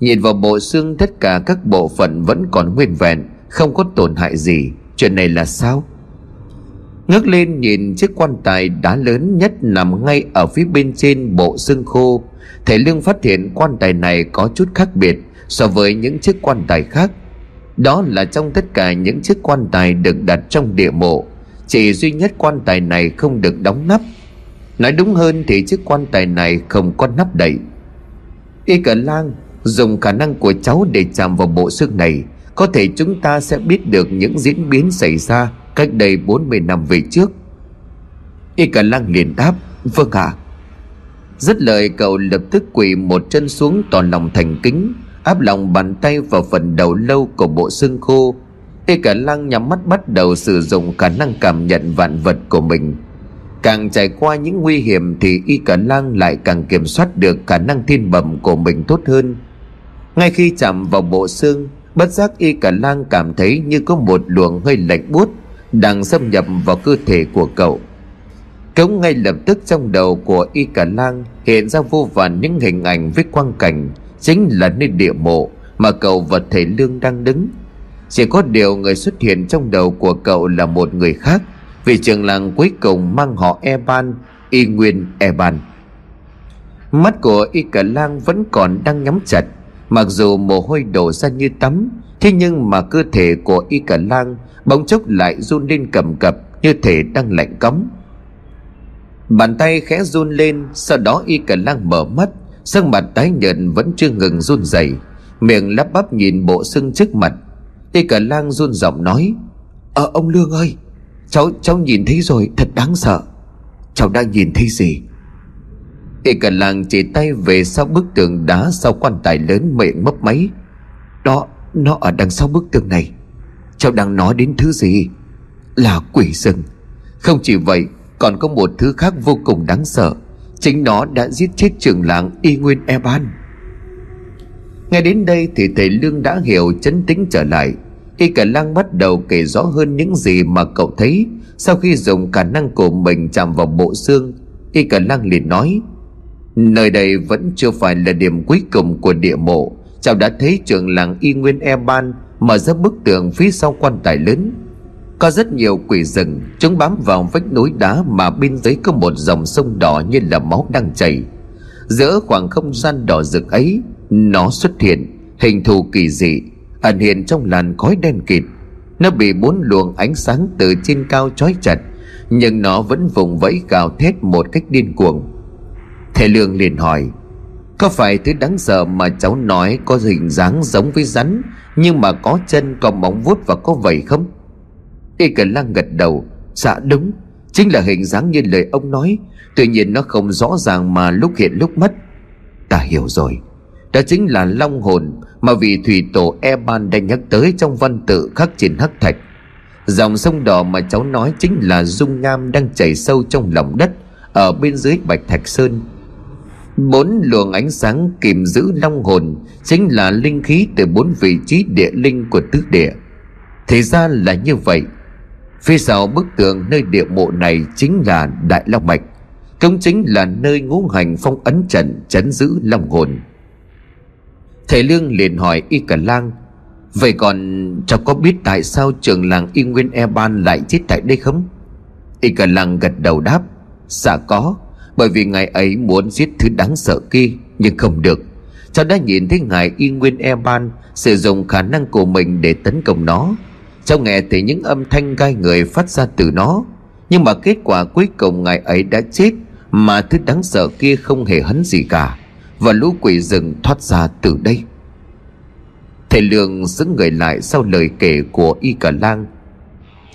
Nhìn vào bộ xương tất cả các bộ phận vẫn còn nguyên vẹn, Không có tổn hại gì. Chuyện này là sao? Ngước lên nhìn chiếc quan tài đá lớn nhất nằm ngay ở phía bên trên bộ xương khô. Thầy Lương phát hiện quan tài này có chút khác biệt so với những chiếc quan tài khác. Đó là trong tất cả những chiếc quan tài được đặt trong địa mộ. Chỉ duy nhất quan tài này không được đóng nắp. Nói đúng hơn thì chiếc quan tài này không có nắp đậy. Y cả lang Dùng khả năng của cháu để chạm vào bộ xương này, Có thể chúng ta sẽ biết được những diễn biến xảy ra Cách đây 40 năm về trước. Y cả lăng liền đáp Vâng ạ. À. Rất lời, cậu lập tức quỳ một chân xuống tỏ lòng thành kính, Áp lòng bàn tay vào phần đầu lâu của bộ xương khô. Y cả lăng nhắm mắt bắt đầu sử dụng khả năng cảm nhận vạn vật của mình. Càng trải qua những nguy hiểm thì Y cả lang lại càng kiểm soát được khả năng thiên bẩm của mình tốt hơn ngay khi chạm vào bộ xương, bất giác y cả lang cảm thấy như có một luồng hơi lạnh buốt đang xâm nhập vào cơ thể của cậu. Cống ngay lập tức trong đầu của y cả lang hiện ra vô vàn những hình ảnh với quang cảnh, chính là nơi địa mộ Mà cậu và thầy Lương đang đứng. Chỉ có điều người xuất hiện trong đầu của cậu là một người khác, Vì trường làng cuối cùng mang họ Eban, Y Nguyên Eban. Mắt của Y Cả Lang vẫn còn đang nhắm chặt Mặc dù mồ hôi đổ ra như tắm, Thế nhưng mà cơ thể của Y Cả Lang Bỗng chốc lại run lên cầm cập Như thể đang lạnh cống Bàn tay khẽ run lên, Sau đó Y Cả Lang mở mắt, sắc mặt tái nhợt vẫn chưa ngừng run rẩy, miệng lắp bắp nhìn bộ xương trước mặt. Y Cả Lang run giọng nói Ờ ông Lương ơi, Cháu cháu nhìn thấy rồi, thật đáng sợ. Cháu đang nhìn thấy gì? Y cả làng chỉ tay về sau bức tường đá sau quan tài lớn miệng mấp máy. Đó, Nó ở đằng sau bức tường này. Cháu đang nói đến thứ gì? Là quỷ rừng. Không chỉ vậy, còn có một thứ khác vô cùng đáng sợ. Chính nó đã giết chết trưởng làng Y Nguyên Eban. Nghe đến đây thì thầy Lương đã hiểu chấn tĩnh trở lại. Y cả lang bắt đầu kể rõ hơn những gì mà cậu thấy. Sau khi dùng khả năng của mình chạm vào bộ xương, Y cả lang liền nói Nơi đây vẫn chưa phải là điểm cuối cùng của địa mộ. Cháu đã thấy trường làng Y Nguyên Eban Mở ra bức tường phía sau quan tài lớn. Có rất nhiều quỷ rừng, Chúng bám vào vách núi đá Mà bên dưới có một dòng sông đỏ như là máu đang chảy. Giữa khoảng không gian đỏ rực ấy, Nó xuất hiện, Hình thù kỳ dị, Ẩn hiện trong làn khói đen kịt. Nó bị bốn luồng ánh sáng từ trên cao trói chặt, Nhưng nó vẫn vùng vẫy gào thét một cách điên cuồng. Thầy Lương liền hỏi, Có phải thứ đáng sợ mà cháu nói Có hình dáng giống với rắn, Nhưng mà có chân, có móng vuốt và có vầy không? Y Cần Lăng gật đầu Dạ đúng, Chính là hình dáng như lời ông nói. Tuy nhiên nó không rõ ràng mà lúc hiện lúc mất. Ta hiểu rồi, Đó chính là long hồn Mà vị thủy tổ Eban đã nhắc tới Trong văn tự khắc trên hắc thạch. Dòng sông đỏ mà cháu nói Chính là dung nham đang chảy sâu trong lòng đất Ở bên dưới bạch thạch sơn. Bốn luồng ánh sáng kìm giữ long hồn Chính là linh khí từ bốn vị trí địa linh của tứ địa. Thì ra là như vậy. Phía sau bức tường nơi địa mộ này chính là Đại Long Mạch, Cũng chính là nơi ngũ hành phong ấn trận chấn giữ long hồn. Thầy Lương liền hỏi Y Cả Lang, Vậy còn cháu có biết tại sao trường làng Y Nguyên E Ban lại chết tại đây không? Y Cả Lang gật đầu đáp Dạ có bởi vì ngài ấy muốn giết thứ đáng sợ kia, nhưng không được. Cháu đã nhìn thấy ngài y nguyên e ban sử dụng khả năng của mình để tấn công nó. Cháu nghe thấy những âm thanh gai người phát ra từ nó, nhưng mà kết quả cuối cùng ngài ấy đã chết, mà thứ đáng sợ kia không hề hấn gì cả. Và lũ quỷ rừng thoát ra từ đây. Thầy lương xứng người lại sau lời kể của y cả lang.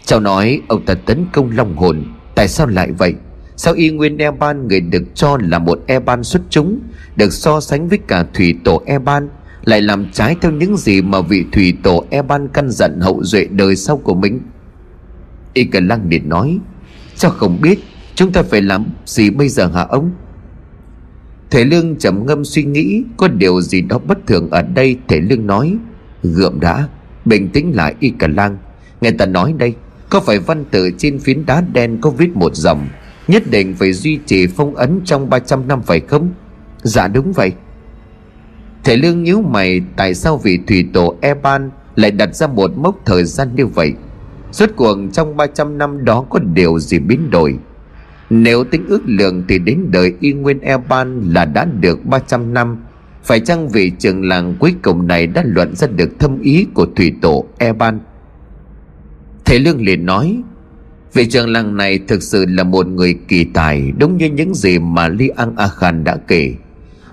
Cháu nói, ông ta tấn công long hồn, tại sao lại vậy? Sao y nguyên Eban, người được cho là một Eban xuất chúng, Được so sánh với cả thủy tổ Eban, Lại làm trái theo những gì mà vị thủy tổ Eban căn dặn hậu duệ đời sau của mình? Y cần lăng liền nói cho không biết Chúng ta phải làm gì bây giờ hả ông? Thể lương trầm ngâm suy nghĩ, Có điều gì đó bất thường ở đây? Thể lương nói, Gượm đã, Bình tĩnh lại y cả lang Nghe ta nói đây, Có phải văn tự trên phiến đá đen có viết một dòng Nhất định phải duy trì phong ấn trong 300 năm phải không? Dạ đúng vậy. Thầy Lương nhíu mày, Tại sao vị thủy tổ Eban Lại đặt ra một mốc thời gian như vậy? Suốt cuộc trong 300 năm đó Có điều gì biến đổi? Nếu tính ước lượng Thì đến đời y nguyên Eban Là đã được 300 năm. Phải chăng vị trường làng cuối cùng này Đã luận ra được thâm ý của thủy tổ Eban? Thầy Lương liền nói Vị trưởng làng này thực sự là một người kỳ tài, Đúng như những gì mà Li An A Khan đã kể.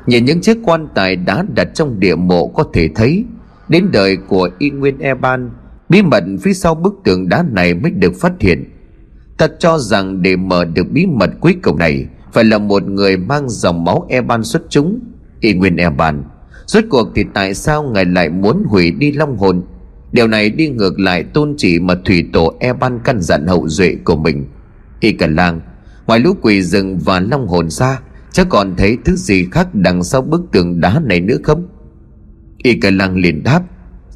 Nhìn những chiếc quan tài đá đặt trong địa mộ có thể thấy, Đến đời của Y Nguyên Eban Bí mật phía sau bức tường đá này mới được phát hiện. Thật cho rằng để mở được bí mật cuối cùng này, Phải là một người mang dòng máu Eban xuất chúng, Y Nguyên Eban Rốt cuộc thì tại sao ngài lại muốn hủy đi long hồn? Điều này đi ngược lại tôn chỉ mà thủy tổ e ban căn dặn hậu duệ của mình. Y Cần Lang, Ngoài lũ quỷ rừng và long hồn ra Chắc còn thấy thứ gì khác đằng sau bức tường đá này nữa không? Y Cần Lang liền đáp,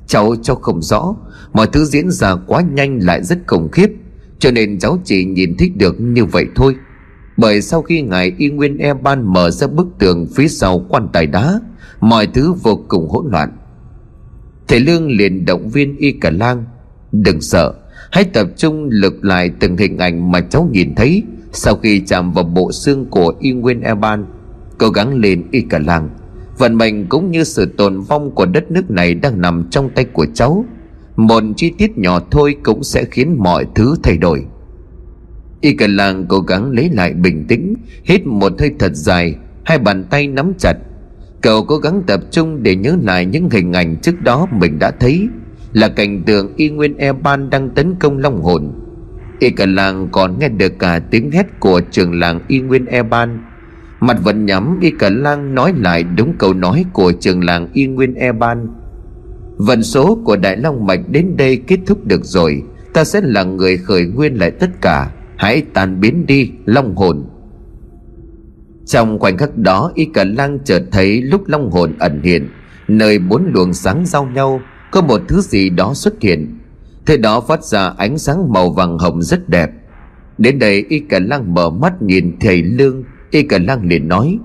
Cháu cháu không rõ. Mọi thứ diễn ra quá nhanh lại rất khủng khiếp, Cho nên cháu chỉ nhìn thấy được như vậy thôi. Bởi sau khi ngài Y Nguyên E Ban mở ra bức tường phía sau quan tài đá, Mọi thứ vô cùng hỗn loạn. Thầy Lương liền động viên y cả lang. Đừng sợ, Hãy tập trung lực lại từng hình ảnh mà cháu nhìn thấy. Sau khi chạm vào bộ xương của y nguyên Eban, Cố gắng lên y cả lang. Vận mệnh cũng như sự tồn vong của đất nước này đang nằm trong tay của cháu. Một chi tiết nhỏ thôi cũng sẽ khiến mọi thứ thay đổi. Y cả lang cố gắng lấy lại bình tĩnh, Hít một hơi thật dài, Hai bàn tay nắm chặt Cậu cố gắng tập trung để nhớ lại những hình ảnh trước đó mình đã thấy. Là cảnh tượng y nguyên e ban đang tấn công long hồn. Y cả làng còn nghe được cả tiếng hét của trường làng y nguyên e ban. Mặt vẫn nhắm, Y cả lang nói lại đúng câu nói của trường làng y nguyên e ban. Vận số của Đại Long Mạch đến đây kết thúc được rồi. Ta sẽ là người khởi nguyên lại tất cả. Hãy tan biến đi, Long hồn trong khoảnh khắc đó, y cả lang chợt thấy lúc long hồn ẩn hiện, nơi bốn luồng sáng giao nhau, có một thứ gì đó xuất hiện. Thế đó phát ra ánh sáng màu vàng hồng rất đẹp. Đến đây, y cả lang mở mắt nhìn thầy lương, y cả lang liền nói,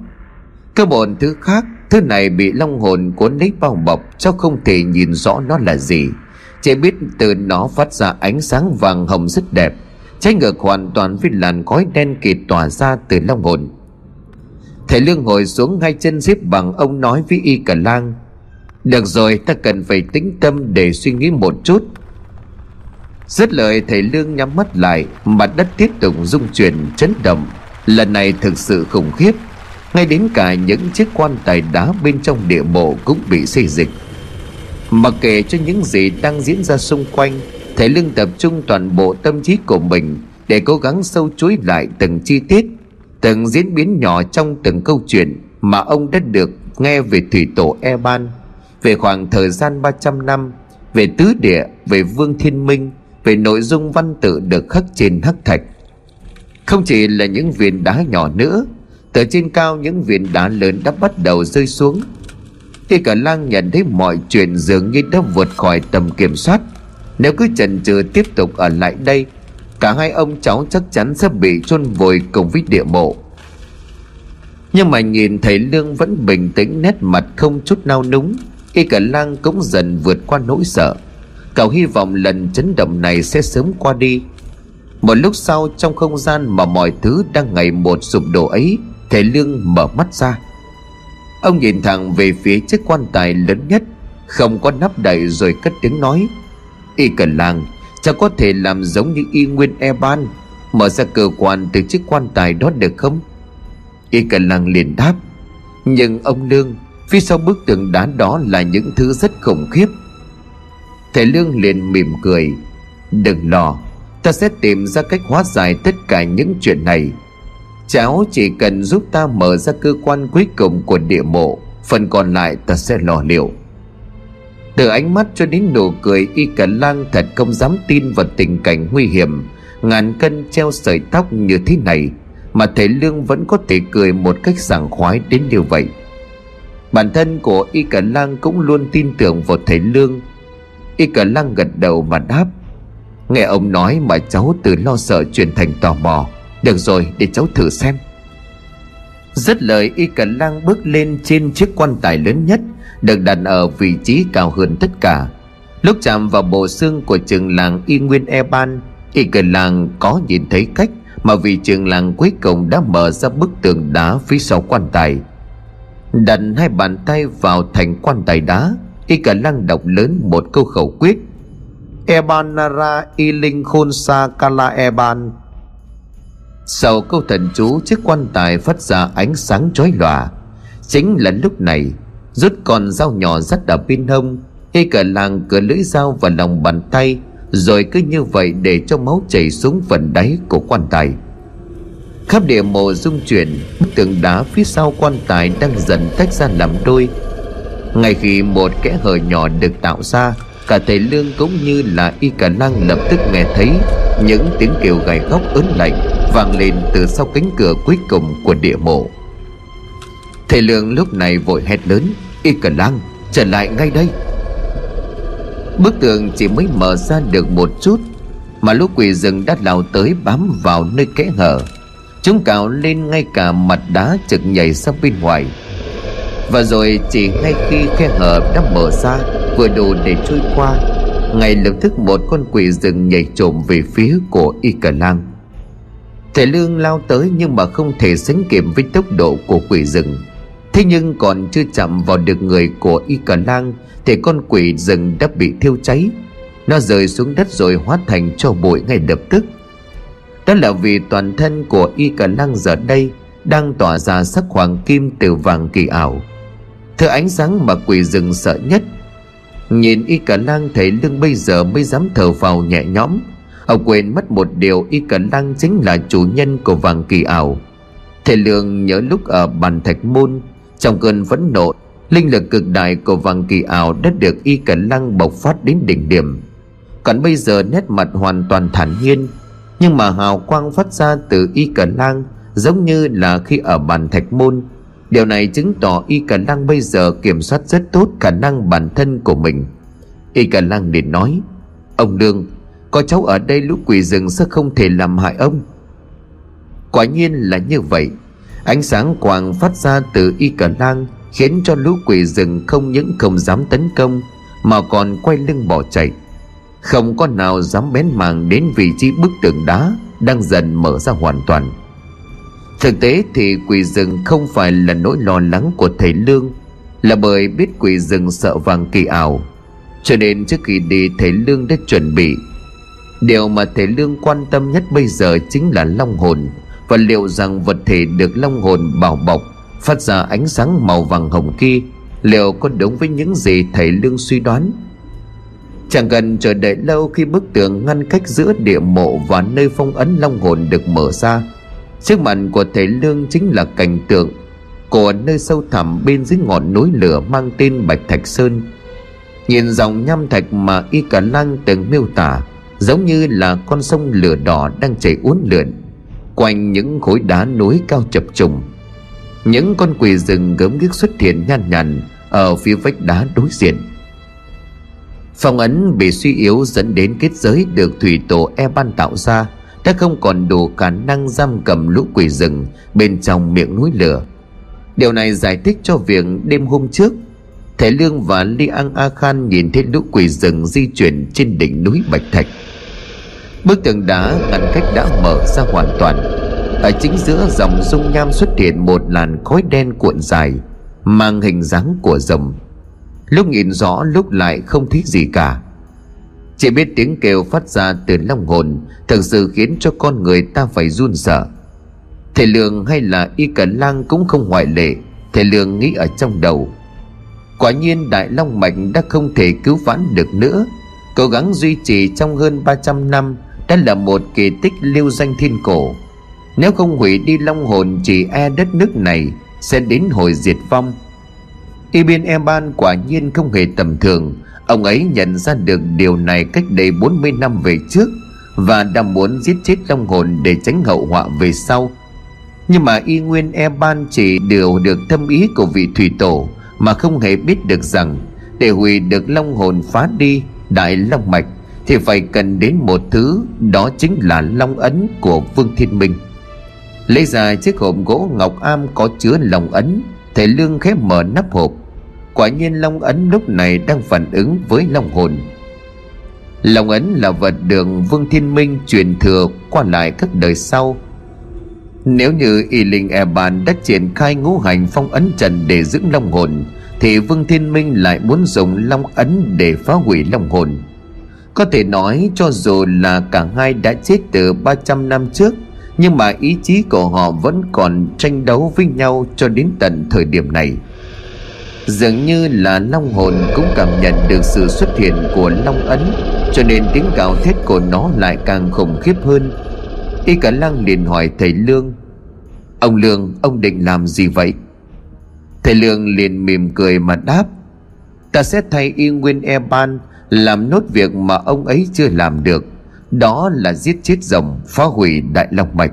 có một thứ khác, thứ này bị long hồn cuốn lấy bao bọc, cháu không thể nhìn rõ nó là gì. Chỉ biết từ nó phát ra ánh sáng vàng hồng rất đẹp, trái ngược hoàn toàn với làn khói đen kịt tỏa ra từ long hồn. Thầy Lương ngồi xuống ngay chân xếp bằng, ông nói với y cả lang, Được rồi, ta cần phải tĩnh tâm để suy nghĩ một chút. Rất lời, thầy Lương nhắm mắt lại, Mặt đất tiếp tục rung chuyển, chấn động. Lần này thực sự khủng khiếp. Ngay đến cả những chiếc quan tài đá bên trong địa mộ cũng bị xây dịch. Mặc kệ cho những gì đang diễn ra xung quanh, Thầy Lương tập trung toàn bộ tâm trí của mình Để cố gắng sâu chuối lại từng chi tiết từng diễn biến nhỏ trong từng câu chuyện mà ông đã được nghe về thủy tổ Eban, về khoảng thời gian 300 năm, về tứ địa, về vương thiên minh, về nội dung văn tự được khắc trên hắc thạch. Không chỉ là những viên đá nhỏ nữa, từ trên cao những viên đá lớn đã bắt đầu rơi xuống. Khi cả lang nhận thấy mọi chuyện dường như đã vượt khỏi tầm kiểm soát. Nếu cứ chần chừ tiếp tục ở lại đây Cả hai ông cháu chắc chắn sẽ bị chôn vùi cùng với địa mộ. Nhưng mà nhìn thấy Lương vẫn bình tĩnh, nét mặt không chút nao núng Y cả lang cũng dần vượt qua nỗi sợ. Cậu hy vọng lần chấn động này sẽ sớm qua đi. Một lúc sau, trong không gian mà mọi thứ đang ngày một sụp đổ ấy, Thầy Lương mở mắt ra. Ông nhìn thẳng về phía chiếc quan tài lớn nhất, Không có nắp đậy rồi cất tiếng nói. Y cần lang Cháu có thể làm giống như y nguyên e ban Mở ra cơ quan từ chiếc quan tài đó được không? Y cần lăng liền đáp. Nhưng ông Lương, Phía sau bức tường đá đó là những thứ rất khủng khiếp. Thầy Lương liền mỉm cười. Đừng lo, Ta sẽ tìm ra cách hóa giải tất cả những chuyện này. Cháu chỉ cần giúp ta mở ra cơ quan cuối cùng của địa mộ, Phần còn lại ta sẽ lo liệu từ ánh mắt cho đến nụ cười, y cả lang thật không dám tin vào tình cảnh nguy hiểm. Ngàn cân treo sợi tóc như thế này, mà thầy lương vẫn có thể cười một cách sảng khoái đến như vậy. Bản thân của y cả lang cũng luôn tin tưởng vào thầy lương. Y cả lang gật đầu mà đáp, nghe ông nói mà cháu từ lo sợ chuyển thành tò mò. Được rồi, để cháu thử xem. Rất lời, y cả lang bước lên trên chiếc quan tài lớn nhất được đặt ở vị trí cao hơn tất cả. Lúc chạm vào bộ xương của trường làng y nguyên e ban y cờ làng có nhìn thấy cách mà vị trường làng cuối cùng đã mở ra bức tường đá phía sau quan tài. Đặt hai bàn tay vào thành quan tài đá y cả lăng đọc lớn một câu khẩu quyết. Ebanara y linh khôn sa kala eban. Sau câu thần chú, chiếc quan tài phát ra ánh sáng chói lòa. Chính là lúc này rút con dao nhỏ dắt ở bên hông y cả làng cửa lưỡi dao vào lòng bàn tay, rồi cứ như vậy để cho máu chảy xuống phần đáy của quan tài. Khắp địa mộ rung chuyển, bức tường đá phía sau quan tài đang dần tách ra làm đôi. Ngay khi một kẽ hở nhỏ được tạo ra, cả thầy lương cũng như là y cả năng lập tức nghe thấy những tiếng kêu gầy góc ớn lạnh vang lên từ sau cánh cửa cuối cùng của địa mộ. Thầy lương lúc này vội hét lớn y cả lang trở lại ngay đây. Bức tường chỉ mới mở ra được một chút, mà lũ quỷ rừng đã lao tới bám vào nơi kẽ hở. Chúng cào lên ngay cả mặt đá trực nhảy sang bên ngoài. Và rồi chỉ ngay khi khe hở đã mở ra, Vừa đủ để trôi qua, Ngay lập tức một con quỷ rừng nhảy trộm về phía của y cờ lang. Thầy Lương lao tới nhưng mà không thể sánh kịp với tốc độ của quỷ rừng. Thế nhưng còn chưa chạm vào được người của y cờ lang Thì con quỷ rừng đã bị thiêu cháy. Nó rơi xuống đất rồi hóa thành cho bụi ngay lập tức. Đó là vì toàn thân của y cờ lang giờ đây Đang tỏa ra sắc hoàng kim từ vàng kỳ ảo. Thứ ánh sáng mà quỷ rừng sợ nhất. Nhìn y cờ lang thấy lưng bây giờ mới dám thở vào nhẹ nhõm. Ông quên mất một điều y cờ lang chính là chủ nhân của vàng kỳ ảo. Thầy Lương nhớ lúc ở bàn thạch môn trong cơn phẫn nộ, Linh lực cực đại của vàng kỳ ảo đã được y cẩn lăng bộc phát đến đỉnh điểm. Còn bây giờ nét mặt hoàn toàn thản nhiên, Nhưng mà hào quang phát ra từ y cẩn lang Giống như là khi ở bàn thạch môn. Điều này chứng tỏ y cẩn lăng bây giờ kiểm soát rất tốt khả năng bản thân của mình. Y cẩn lăng liền nói, Ông Lương Có cháu ở đây lũ quỷ rừng sẽ không thể làm hại ông. Quả nhiên là như vậy. Ánh sáng quang phát ra từ y cờ lang, Khiến cho lũ quỷ rừng không những không dám tấn công, Mà còn quay lưng bỏ chạy. Không có nào dám bén màng đến vị trí bức tường đá Đang dần mở ra hoàn toàn. Thực tế thì quỷ rừng không phải là nỗi lo lắng của thầy Lương, Là bởi biết quỷ rừng sợ vàng kỳ ảo. Cho nên trước khi đi, thầy Lương đã chuẩn bị. Điều mà thầy Lương quan tâm nhất bây giờ chính là long hồn. Và liệu rằng vật thể được long hồn bảo bọc, Phát ra ánh sáng màu vàng hồng kia, Liệu có đúng với những gì thầy Lương suy đoán? Chẳng cần chờ đợi lâu khi bức tường ngăn cách giữa địa mộ và nơi phong ấn long hồn được mở ra. Trước mặt của thầy Lương chính là cảnh tượng Của nơi sâu thẳm bên dưới ngọn núi lửa mang tên Bạch Thạch Sơn. Nhìn dòng nham thạch mà Y Cả Lang từng miêu tả, Giống như là con sông lửa đỏ đang chảy uốn lượn. Quanh những khối đá núi cao chập trùng. Những con quỷ rừng gớm ghiếc xuất hiện nhàn nhàn Ở phía vách đá đối diện. Phong ấn bị suy yếu dẫn đến kết giới được thủy tổ e ban tạo ra, đã không còn đủ khả năng giam cầm lũ quỷ rừng bên trong miệng núi lửa. Điều này giải thích cho việc đêm hôm trước thể lương và li an a khan nhìn thấy lũ quỷ rừng di chuyển trên đỉnh núi bạch thạch bức tường đá ngăn cách đã mở ra hoàn toàn. Ở chính giữa dòng dung nham xuất hiện một làn khói đen cuộn dài, mang hình dáng của rồng. Lúc nhìn rõ, lúc lại không thấy gì cả. Chỉ biết tiếng kêu phát ra từ long hồn, Thực sự khiến cho con người ta phải run sợ. Thể lượng hay là Y Cẩn Lang cũng không ngoại lệ, thể lượng nghĩ ở trong đầu. Quả nhiên Đại Long Mạch đã không thể cứu vãn được nữa, Cố gắng duy trì trong hơn 300 năm đã là một kỳ tích lưu danh thiên cổ. Nếu không hủy đi long hồn chỉ e đất nước này, Sẽ đến hồi diệt vong. Ibn Eban quả nhiên không hề tầm thường. Ông ấy nhận ra được điều này cách đây 40 năm về trước Và đã muốn giết chết long hồn để tránh hậu họa về sau. Nhưng mà y nguyên e ban chỉ điều được thâm ý của vị thủy tổ Mà không hề biết được rằng Để hủy được long hồn phá đi, đại long mạch thì phải cần đến một thứ, Đó chính là long ấn của Vương Thiên Minh. Lấy ra chiếc hộp gỗ ngọc am có chứa lòng ấn, Thầy Lương khép mở nắp hộp. Quả nhiên Long Ấn lúc này đang phản ứng với Long Hồn. Long Ấn là vật đường Vương Thiên Minh truyền thừa qua lại các đời sau. Nếu như Y Linh E Bàn đã triển khai ngũ hành phong ấn trần để giữ Long Hồn, Thì Vương Thiên Minh lại muốn dùng Long Ấn để phá hủy Long Hồn. Có thể nói cho dù là cả hai đã chết từ 300 năm trước, Nhưng mà ý chí của họ vẫn còn tranh đấu với nhau cho đến tận thời điểm này. Dường như là long hồn cũng cảm nhận được sự xuất hiện của long ấn, Cho nên tiếng gào thét của nó lại càng khủng khiếp hơn. Y cả lăng liền hỏi thầy Lương, Ông Lương, ông định làm gì vậy? Thầy Lương liền mỉm cười mà đáp, Ta sẽ thay y nguyên e ban làm nốt việc mà ông ấy chưa làm được. Đó là giết chết rồng Phá hủy đại long mạch.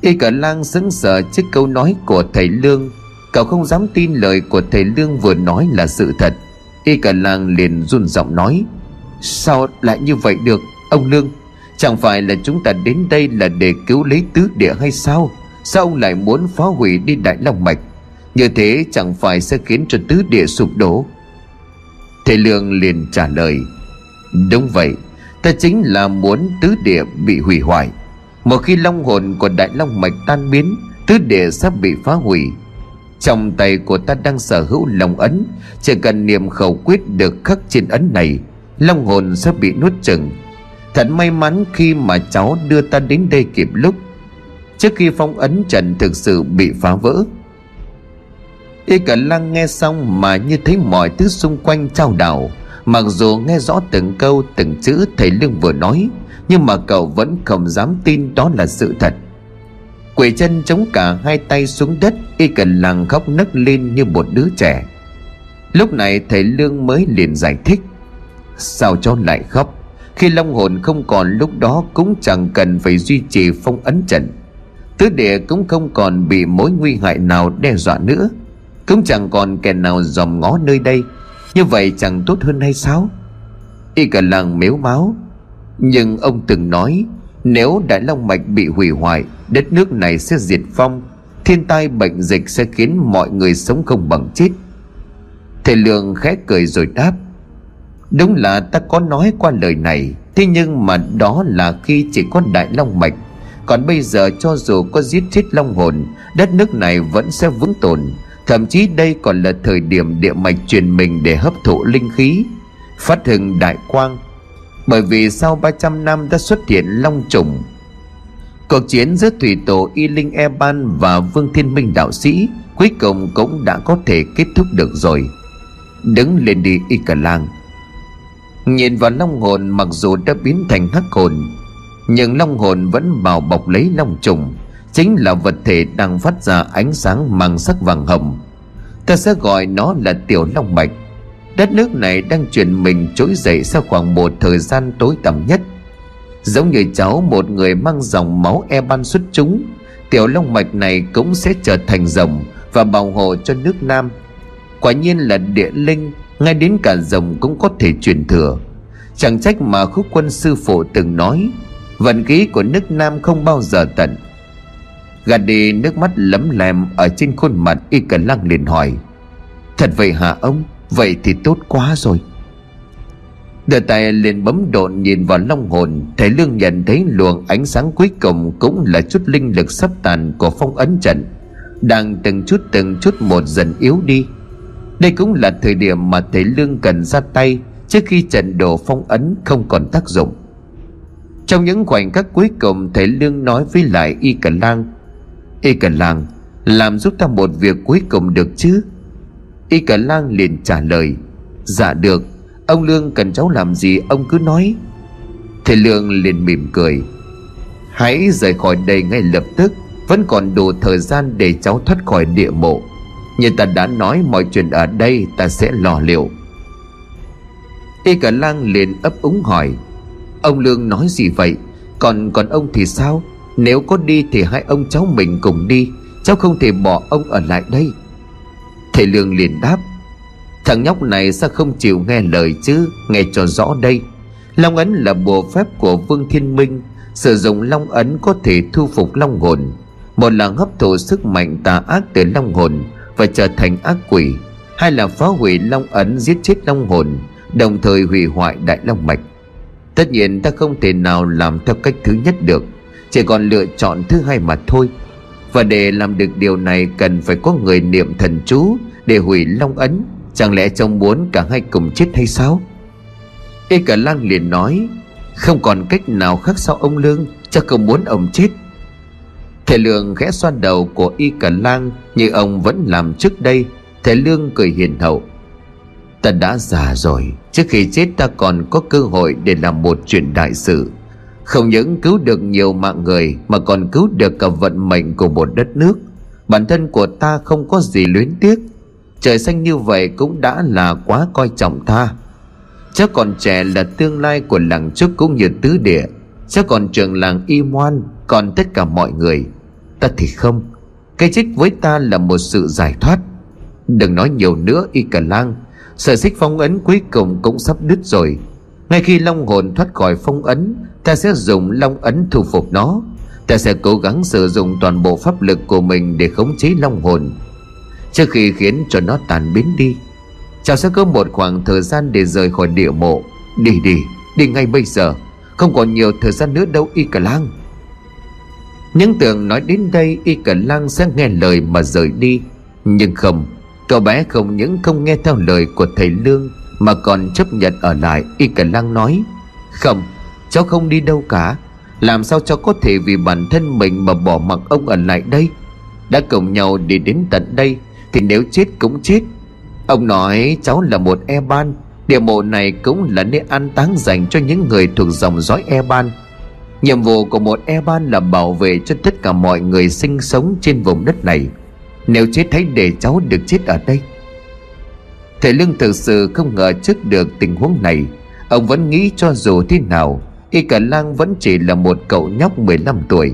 Y cả lang sững sờ trước câu nói của thầy Lương. Cậu không dám tin lời của thầy Lương vừa nói là sự thật. Y cả lang liền run giọng nói, Sao lại như vậy được, Ông Lương? Chẳng phải là chúng ta đến đây là để cứu lấy tứ địa hay sao? Sao ông lại muốn phá hủy đi Đại Long Mạch? Như thế chẳng phải sẽ khiến cho tứ địa sụp đổ. Thầy Lương liền trả lời, Đúng vậy, Ta chính là muốn tứ địa bị hủy hoại. Một khi long hồn của đại long mạch tan biến, Tứ địa sắp bị phá hủy. Trong tay của ta đang sở hữu lòng ấn, Chỉ cần niệm khẩu quyết được khắc trên ấn này, Long hồn sẽ bị nuốt chừng Thật may mắn khi mà cháu đưa ta đến đây kịp lúc. Trước khi phong ấn trận thực sự bị phá vỡ Y cả lăng nghe xong mà như thấy mọi thứ xung quanh trao đảo. Mặc dù nghe rõ từng câu, từng chữ thầy Lương vừa nói, Nhưng mà cậu vẫn không dám tin đó là sự thật. Quỷ chân chống cả hai tay xuống đất, Y cần làng khóc nấc lên như một đứa trẻ. Lúc này thầy Lương mới liền giải thích. Sao cho lại khóc? Khi long hồn không còn lúc đó Cũng chẳng cần phải duy trì phong ấn trận. Tứ địa cũng không còn bị mối nguy hại nào đe dọa nữa. Cũng chẳng còn kẻ nào dòm ngó nơi đây. Như vậy chẳng tốt hơn hay sao? Y cả làng mếu máu. Nhưng ông từng nói, Nếu Đại Long Mạch bị hủy hoại, Đất nước này sẽ diệt vong. Thiên tai bệnh dịch sẽ khiến mọi người sống không bằng chết. Thầy Lương khẽ cười rồi đáp, Đúng là ta có nói qua lời này. Thế nhưng mà đó là khi chỉ có Đại Long Mạch. Còn bây giờ cho dù có giết chết Long Hồn, Đất nước này vẫn sẽ vững tồn. Thậm chí đây còn là thời điểm địa mạch truyền mình để hấp thụ linh khí, Phát hưng đại quang. Bởi vì sau 300 năm đã xuất hiện Long Trùng, Cuộc chiến giữa thủy tổ Y Linh E Ban và Vương Thiên Minh đạo sĩ Cuối cùng cũng đã có thể kết thúc được rồi. Đứng lên đi, Y Cả Lang Nhìn vào long hồn mặc dù đã biến thành hắc hồn, Nhưng long hồn vẫn bào bọc lấy long trùng. Chính là vật thể đang phát ra ánh sáng mang sắc vàng hồng. Ta sẽ gọi nó là tiểu long mạch Đất nước này đang chuyển mình trỗi dậy sau khoảng một thời gian tối tăm nhất. Giống như cháu một người mang dòng máu e ban xuất chúng, Tiểu long mạch này cũng sẽ trở thành rồng Và bảo hộ cho nước Nam. Quả nhiên là địa linh, ngay đến cả rồng cũng có thể truyền thừa. Chẳng trách mà khúc quân sư phụ từng nói, vận khí của nước nam không bao giờ tận gạt đi nước mắt lấm lem ở trên khuôn mặt y cần lăng liền hỏi, thật vậy hả ông? Vậy thì tốt quá rồi. Đưa tay liền bấm độn nhìn vào long hồn thầy lương nhận thấy luồng ánh sáng cuối cùng cũng là chút linh lực sắp tàn của phong ấn trận, đang từng chút từng chút một dần yếu đi. Đây cũng là thời điểm mà thầy Lương cần ra tay Trước khi trận đồ phong ấn không còn tác dụng. Trong những khoảnh khắc cuối cùng, Thầy Lương nói với lại Y Cả Lang Y Cả Lang, Làm giúp ta một việc cuối cùng được chứ? Y Cả Lang liền trả lời Dạ được, Ông Lương cần cháu làm gì ông cứ nói. Thầy Lương liền mỉm cười, Hãy rời khỏi đây ngay lập tức, Vẫn còn đủ thời gian để cháu thoát khỏi địa mộ. Như ta đã nói mọi chuyện ở đây ta sẽ lo liệu. Y cả lang liền ấp úng hỏi, Ông Lương nói gì vậy? Còn còn ông thì sao? Nếu có đi thì hai ông cháu mình cùng đi, Cháu không thể bỏ ông ở lại đây. Thầy Lương liền đáp, Thằng nhóc này sao không chịu nghe lời chứ, Nghe cho rõ đây. Long ấn là bùa phép của Vương Thiên Minh, Sử dụng long ấn có thể thu phục long hồn. Một là hấp thụ sức mạnh tà ác từ long hồn và trở thành ác quỷ hay là phá hủy long ấn giết chết long hồn, đồng thời hủy hoại đại long mạch. Tất nhiên ta không thể nào làm theo cách thứ nhất được chỉ còn lựa chọn thứ hai mà thôi. Và để làm được điều này, cần phải có người niệm thần chú để hủy long ấn. Chẳng lẽ trông muốn cả hai cùng chết hay sao? Y cả lang liền nói, không còn cách nào khác sao ông lương, cho không muốn ông chết. Thầy Lương khẽ xoan đầu của Y Cả Lang, Như ông vẫn làm trước đây. Thầy Lương cười hiền hậu, Ta đã già rồi, Trước khi chết ta còn có cơ hội để làm một chuyện đại sự. Không những cứu được nhiều mạng người, Mà còn cứu được cả vận mệnh của một đất nước. Bản thân của ta không có gì luyến tiếc. Trời xanh như vậy cũng đã là quá coi trọng ta. Chắc còn trẻ là tương lai của làng trúc cũng như tứ địa. Chắc còn trường làng y moan, Còn tất cả mọi người. Ta thì không. Cái chết với ta là một sự giải thoát. Đừng nói nhiều nữa, y cả lang. Sợi xích phong ấn cuối cùng cũng sắp đứt rồi. Ngay khi long hồn thoát khỏi phong ấn Ta sẽ dùng long ấn thu phục nó. Ta sẽ cố gắng sử dụng toàn bộ pháp lực của mình Để khống chế long hồn. Trước khi khiến cho nó tàn biến đi Cháu sẽ có một khoảng thời gian để rời khỏi địa mộ. Đi đi, đi ngay bây giờ. Không còn nhiều thời gian nữa đâu Y Cả Lang. Những tưởng nói đến đây Y Cả Lang sẽ nghe lời mà rời đi. Nhưng không Cậu bé không những không nghe theo lời của thầy Lương mà còn chấp nhận ở lại Y Cả Lang nói Không, cháu không đi đâu cả. Làm sao cháu có thể vì bản thân mình mà bỏ mặc ông ở lại đây? Đã cùng nhau đi đến tận đây Thì nếu chết cũng chết. Ông nói cháu là một e ban. Địa mộ này cũng là nơi an táng dành cho những người thuộc dòng dõi e ban. Nhiệm vụ của một e ban là bảo vệ cho tất cả mọi người sinh sống trên vùng đất này. Nếu chết hãy để cháu được chết ở đây. Thầy Lương thực sự không ngờ trước được tình huống này. Ông vẫn nghĩ cho dù thế nào, Y Cả Lang vẫn chỉ là một cậu nhóc 15 tuổi.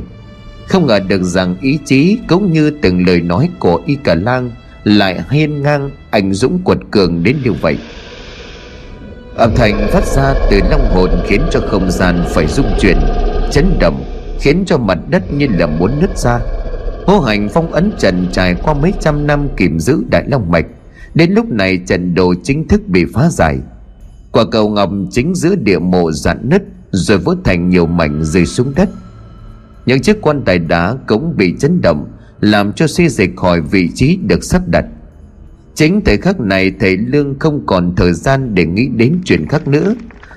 Không ngờ được rằng ý chí cũng như từng lời nói của Y Cả Lang Lại hiên ngang anh dũng quật cường đến như vậy. Âm thanh phát ra từ long hồn khiến cho không gian phải rung chuyển, Chấn động, khiến cho mặt đất như là muốn nứt ra. Hô hành phong ấn trần trải qua mấy trăm năm kìm giữ đại long mạch Đến lúc này trận đồ chính thức bị phá giải. Quả cầu ngọc chính giữa địa mộ dạn nứt, Rồi vỡ thành nhiều mảnh rơi xuống đất. Những chiếc quan tài đá cũng bị chấn động, Làm cho suy dịch khỏi vị trí được sắp đặt. Chính thời khắc này, thầy Lương không còn thời gian để nghĩ đến chuyện khác nữa.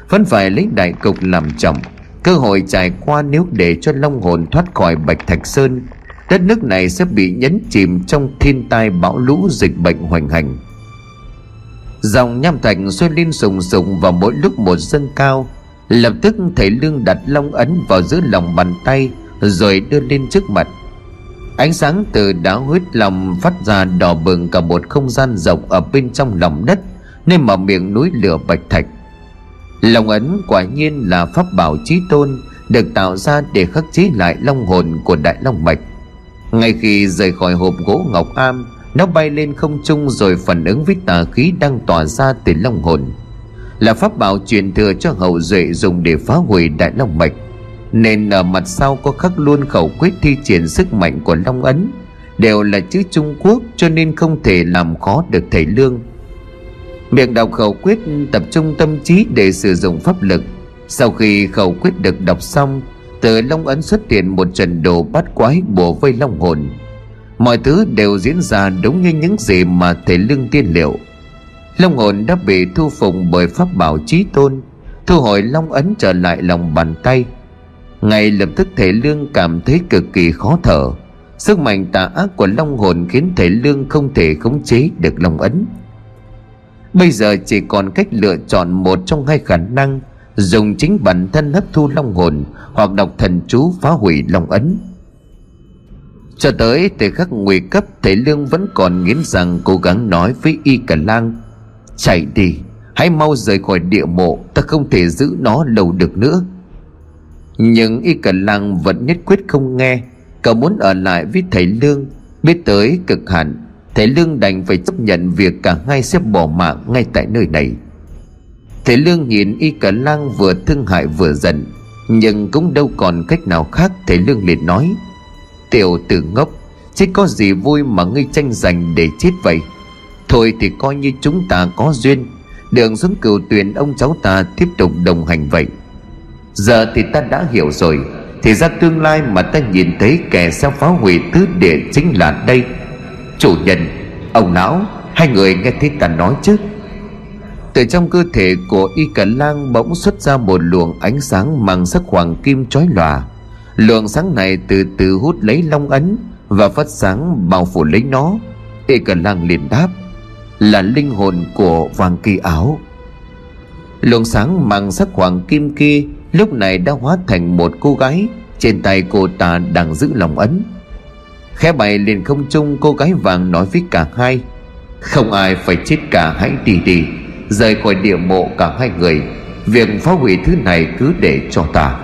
Vẫn phải lấy đại cục làm trọng, Cơ hội trải qua nếu để cho Long hồn thoát khỏi Bạch Thạch Sơn Đất nước này sẽ bị nhấn chìm trong thiên tai bão lũ dịch bệnh hoành hành. Dòng nham thạch xoay lên sùng sùng vào mỗi lúc một dâng cao. Lập tức thầy Lương đặt long ấn vào giữa lòng bàn tay, Rồi đưa lên trước mặt. Ánh sáng từ đá huyết lòng phát ra đỏ bừng cả một không gian rộng ở bên trong lòng đất, Nơi mà miệng núi lửa bạch thạch. Lòng ấn quả nhiên là pháp bảo trí tôn, Được tạo ra để khắc chế lại long hồn của đại long mạch. Ngay khi rời khỏi hộp gỗ ngọc am, Nó bay lên không trung rồi phản ứng với tà khí đang tỏa ra từ long hồn. Là pháp bảo truyền thừa cho hậu duệ dùng để phá hủy đại long mạch, nên ở mặt sau có khắc luôn khẩu quyết thi triển sức mạnh của Long Ấn, Đều là chữ Trung Quốc cho nên không thể làm khó được thầy Lương. Miệng đọc khẩu quyết, tập trung tâm trí để sử dụng pháp lực. Sau khi khẩu quyết được đọc xong từ Long Ấn xuất hiện một trận đồ bắt quái bùa vây Long hồn. Mọi thứ đều diễn ra đúng như những gì mà Thể Lương tiên liệu. Long hồn đã bị thu phục bởi pháp bảo trí tôn, Thu hồi Long Ấn trở lại lòng bàn tay. Ngay lập tức thể lương cảm thấy cực kỳ khó thở. Sức mạnh tà ác của long hồn khiến thể lương không thể khống chế được long ấn. Bây giờ chỉ còn cách lựa chọn một trong hai khả năng dùng chính bản thân hấp thu long hồn hoặc đọc thần chú phá hủy long ấn. Cho tới thời khắc nguy cấp thể lương vẫn còn nghiến rằng cố gắng nói với y cả lang, chạy đi, hãy mau rời khỏi địa mộ, ta không thể giữ nó lâu được nữa. Nhưng y cả lang vẫn nhất quyết không nghe, cậu muốn ở lại với thầy lương, biết tới cực hạn, thầy lương đành phải chấp nhận việc cả hai sẽ bỏ mạng ngay tại nơi này thầy lương nhìn y cả lang vừa thương hại vừa giận, nhưng cũng đâu còn cách nào khác, thầy lương liền nói. Tiểu tử ngốc chứ có gì vui mà ngươi tranh giành để chết vậy? Thôi thì coi như chúng ta có duyên, đường xuống cửu tuyền ông cháu ta tiếp tục đồng hành vậy. Giờ thì ta đã hiểu rồi, Thì ra tương lai mà ta nhìn thấy kẻ sẽ phá hủy tứ địa chính là đây. Chủ nhân, Ông lão, Hai người nghe thấy ta nói chứ? Từ trong cơ thể của Y Cả Lang bỗng xuất ra một luồng ánh sáng mang sắc hoàng kim chói lòa. Luồng sáng này từ từ hút lấy long ấn Và phát sáng bao phủ lấy nó. Y Cả Lang liền đáp, Là linh hồn của vàng kỳ áo Luồng sáng mang sắc hoàng kim kia lúc này đã hóa thành một cô gái trên tay cô ta đang giữ lòng ấn. Khẽ bay lên không trung, cô gái vàng nói với cả hai, không ai phải chết cả, hãy đi đi rời khỏi địa mộ cả hai người, việc phá hủy thứ này cứ để cho ta.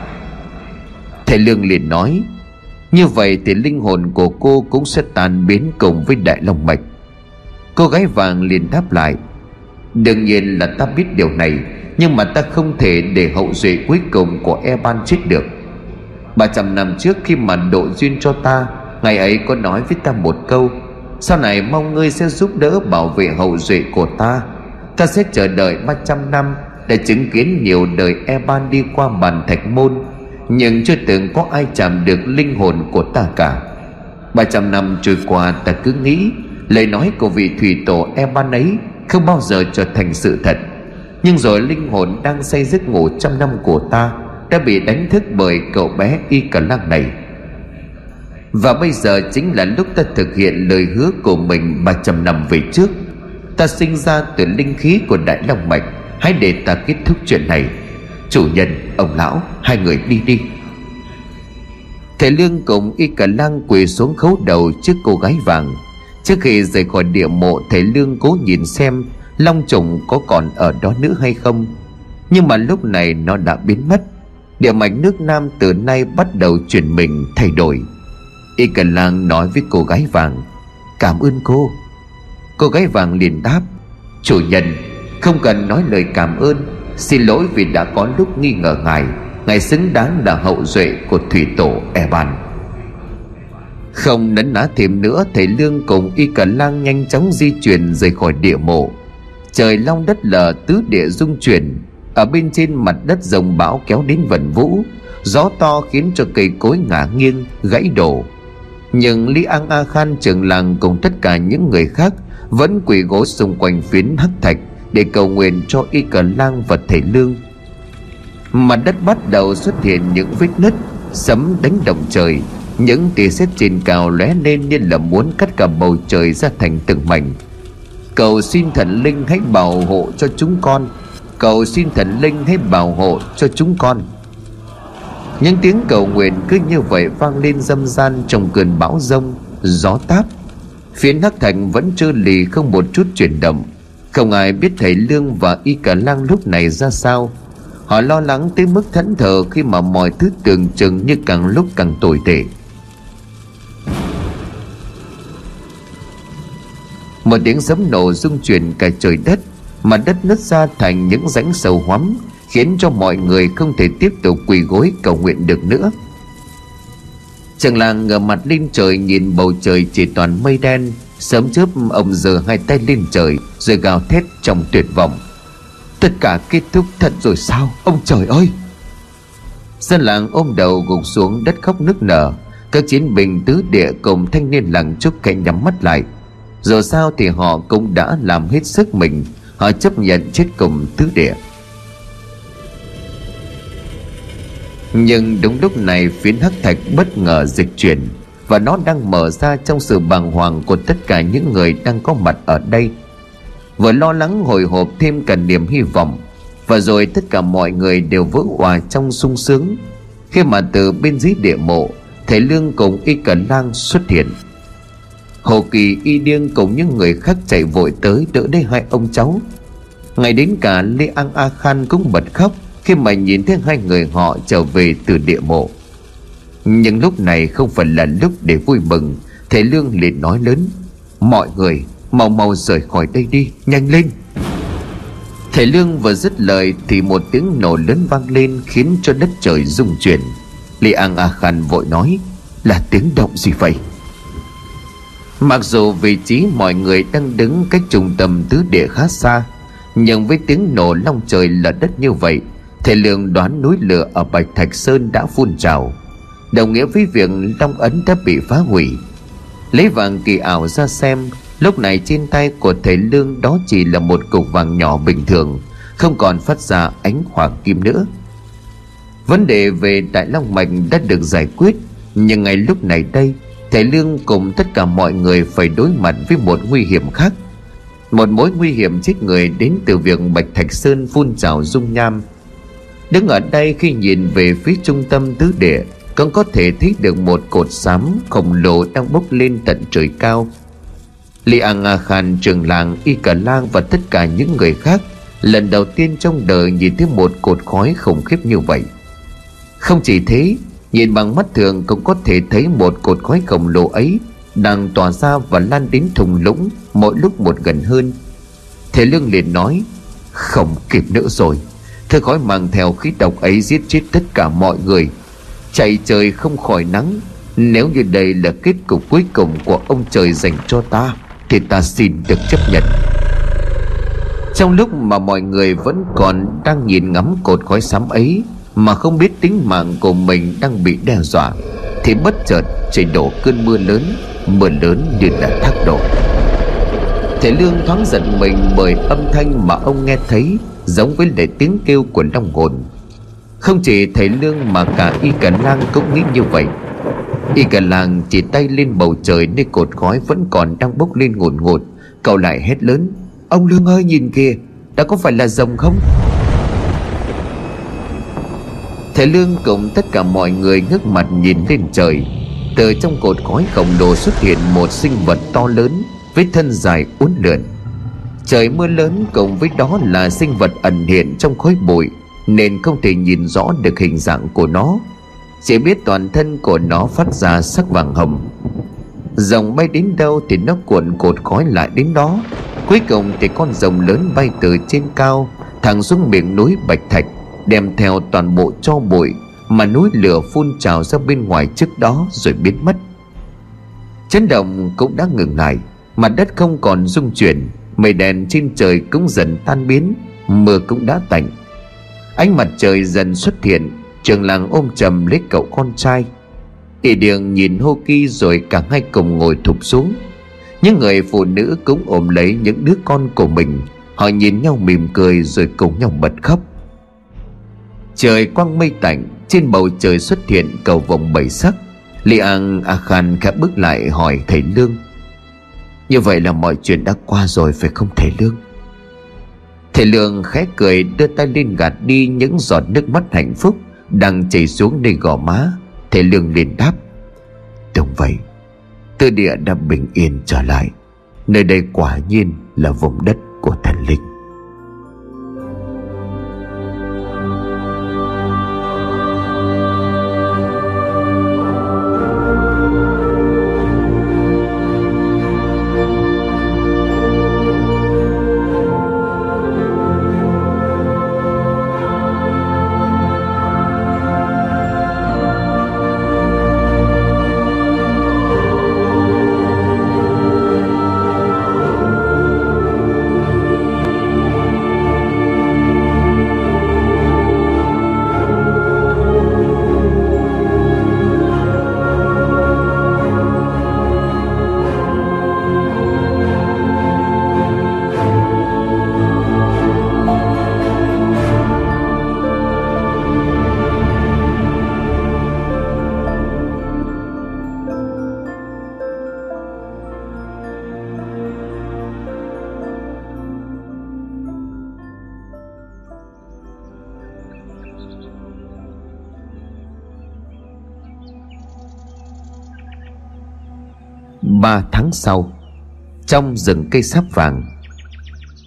Thầy lương liền nói, như vậy thì linh hồn của cô cũng sẽ tan biến cùng với đại long mạch. Cô gái vàng liền đáp lại, đương nhiên là ta biết điều này, nhưng mà ta không thể để hậu duệ cuối cùng của e ban chết được. Ba trăm năm trước khi mà độ duyên cho ta Ngày ấy có nói với ta một câu, Sau này mong ngươi sẽ giúp đỡ bảo vệ hậu duệ của ta Ta sẽ chờ đợi 300 năm Để chứng kiến nhiều đời Eban đi qua bàn thạch môn, Nhưng chưa từng có ai chạm được linh hồn của ta cả. 300 năm trôi qua, ta cứ nghĩ Lời nói của vị thủy tổ Eban ấy Không bao giờ trở thành sự thật. Nhưng rồi linh hồn đang say giấc ngủ trăm năm của ta Đã bị đánh thức bởi cậu bé Y Cà Lăng này. Và bây giờ chính là lúc ta thực hiện lời hứa của mình 300 năm về trước. Ta sinh ra từ linh khí của Đại Long Mạch. Hãy để ta kết thúc chuyện này. Chủ nhân, ông lão, hai người đi đi. Thầy Lương cùng y cả lang quỳ xuống khấu đầu trước cô gái vàng. Trước khi rời khỏi địa mộ Thầy Lương cố nhìn xem Long trùng có còn ở đó nữa hay không. Nhưng mà lúc này nó đã biến mất. Địa mạch nước Nam từ nay bắt đầu chuyển mình thay đổi. Y cả Lang nói với cô gái vàng Cảm ơn cô. Cô gái vàng liền đáp, Chủ nhân, không cần nói lời cảm ơn. Xin lỗi vì đã có lúc nghi ngờ ngài. Ngài xứng đáng là hậu duệ của thủy tổ Eban. Không nấn ná thêm nữa, Thầy Lương cùng Y Cả Lang nhanh chóng di chuyển rời khỏi địa mộ. Trời long đất lở tứ địa rung chuyển. Ở bên trên mặt đất rồng bão kéo đến vần vũ. Gió to khiến cho cây cối ngả nghiêng, Gãy đổ. Nhưng Lý An A Khan trưởng làng cùng tất cả những người khác vẫn quỳ gối xung quanh phiến hắc thạch Để cầu nguyện cho Y Cờ Lang và thể Lương. Mặt đất bắt đầu xuất hiện những vết nứt, Sấm đánh động trời. Những tia sét trên cao lóe lên như là muốn cắt cả bầu trời ra thành từng mảnh. Cầu xin thần linh hãy bảo hộ cho chúng con. Cầu xin thần linh hãy bảo hộ cho chúng con. Những tiếng cầu nguyện cứ như vậy vang lên dâm gian trong cơn bão rông, gió táp phía hắc thành vẫn trơ lì không một chút chuyển động. Không ai biết thầy lương và y cả lang lúc này ra sao. Họ lo lắng tới mức thẫn thờ khi mà mọi thứ tưởng chừng như càng lúc càng tồi tệ. Một tiếng sấm nổ rung chuyển cả trời đất, mà đất nứt ra thành những rãnh sâu hoắm, khiến cho mọi người không thể tiếp tục quỳ gối cầu nguyện được nữa. Trường làng ngửa mặt lên trời nhìn bầu trời chỉ toàn mây đen. Sớm chớp ông giơ hai tay lên trời Rồi gào thét trong tuyệt vọng. Tất cả kết thúc thật rồi sao? Ông trời ơi! Dân làng ôm đầu gục xuống đất khóc nức nở. Các chiến binh tứ địa cùng thanh niên làng trúc cạnh nhắm mắt lại. Dù sao thì họ cũng đã làm hết sức mình. Họ chấp nhận chết cùng tứ địa. Nhưng đúng lúc này phiến hắc thạch bất ngờ dịch chuyển Và nó đang mở ra trong sự bàng hoàng của tất cả những người đang có mặt ở đây. Vừa lo lắng hồi hộp thêm cả niềm hy vọng, Và rồi tất cả mọi người đều vỡ hòa trong sung sướng. Khi mà từ bên dưới địa mộ, Thầy Lương cùng Y Cẩn Lang xuất hiện. Hồ Kỳ, Y Điêng cùng những người khác chạy vội tới đỡ lấy hai ông cháu. Ngày đến cả Lê An A Khan cũng bật khóc khi mà nhìn thấy hai người họ trở về từ địa mộ. Nhưng lúc này không phải là lúc để vui mừng, thầy lương liền nói lớn, mọi người, mau mau rời khỏi đây đi, nhanh lên. Thầy lương vừa dứt lời thì một tiếng nổ lớn vang lên khiến cho đất trời rung chuyển. Li an a khan vội nói, là tiếng động gì vậy? Mặc dù vị trí mọi người đang đứng cách trung tâm tứ địa khá xa, nhưng với tiếng nổ long trời lở đất như vậy Thầy Lương đoán núi lửa ở Bạch Thạch Sơn đã phun trào. Đồng nghĩa với việc Long Ấn đã bị phá hủy. Lấy vàng kỳ ảo ra xem, Lúc này trên tay của thầy Lương đó chỉ là một cục vàng nhỏ bình thường, Không còn phát ra ánh hoàng kim nữa. Vấn đề về Đại Long Mạch đã được giải quyết, Nhưng ngay lúc này đây, Thầy Lương cùng tất cả mọi người phải đối mặt với một nguy hiểm khác. Một mối nguy hiểm chết người đến từ việc Bạch Thạch Sơn phun trào dung nham. Đứng ở đây khi nhìn về phía trung tâm tứ địa Còn có thể thấy được một cột xám khổng lồ đang bốc lên tận trời cao. Li An A Khan trường làng Y Cả Lang và tất cả những người khác Lần đầu tiên trong đời nhìn thấy một cột khói khủng khiếp như vậy. Không chỉ thế, Nhìn bằng mắt thường cũng có thể thấy một cột khói khổng lồ ấy Đang tỏa ra và lan đến thùng lũng Mỗi lúc một gần hơn. Thế Lương liền nói, Không kịp nữa rồi. Thứ khói mang theo khí độc ấy giết chết tất cả mọi người. Chạy trời không khỏi nắng. Nếu như đây là kết cục cuối cùng của ông trời dành cho ta, Thì ta xin được chấp nhận. Trong lúc mà mọi người vẫn còn đang nhìn ngắm cột khói xám ấy, Mà không biết tính mạng của mình đang bị đe dọa, Thì bất chợt trời đổ cơn mưa lớn Mưa lớn như là thác đổ. Thầy Lương thoáng giận mình bởi âm thanh mà ông nghe thấy. Giống với lời tiếng kêu của long hồn. Không chỉ thầy Lương mà cả Y Cả Lang cũng nghĩ như vậy. Y Cả Lang chỉ tay lên bầu trời Nơi cột khói vẫn còn đang bốc lên ngột ngột, Cậu lại hét lớn, Ông Lương ơi, nhìn kìa, Đã có phải là rồng không? Thầy Lương cùng tất cả mọi người ngước mặt nhìn lên trời. Từ trong cột khói khổng lồ xuất hiện một sinh vật to lớn Với thân dài uốn lượn. Trời mưa lớn cùng với đó là sinh vật ẩn hiện trong khối bụi, Nên không thể nhìn rõ được hình dạng của nó. Chỉ biết toàn thân của nó phát ra sắc vàng hồng. Rồng bay đến đâu thì nó cuộn cột khói lại đến đó. Cuối cùng thì con rồng lớn bay từ trên cao, Thẳng xuống miệng núi Bạch Thạch, Đem theo toàn bộ cho bụi Mà núi lửa phun trào ra bên ngoài trước đó rồi biến mất. Chấn động cũng đã ngừng lại, Mặt đất không còn rung chuyển. Mây đèn trên trời cũng dần tan biến, Mưa cũng đã tạnh. Ánh mặt trời dần xuất hiện, Trường làng ôm chầm lấy cậu con trai. Y đường nhìn Hô Kỳ rồi cả hai cùng ngồi thụp xuống. Những người phụ nữ cũng ôm lấy những đứa con của mình. Họ nhìn nhau mỉm cười rồi cùng nhau bật khóc. Trời quang mây tạnh, Trên bầu trời xuất hiện cầu vồng bảy sắc. Li An A Khan khẽ bước lại hỏi thầy Lương. Như vậy là mọi chuyện đã qua rồi, phải không thầy Lương? Thầy Lương khẽ cười, đưa tay lên gạt đi những giọt nước mắt hạnh phúc Đang chảy xuống nơi gò má. Thầy Lương liền đáp, Đúng vậy, Tư địa đã bình yên trở lại. Nơi đây quả nhiên là vùng đất của thần linh. Tháng sau, Trong rừng cây sáp vàng.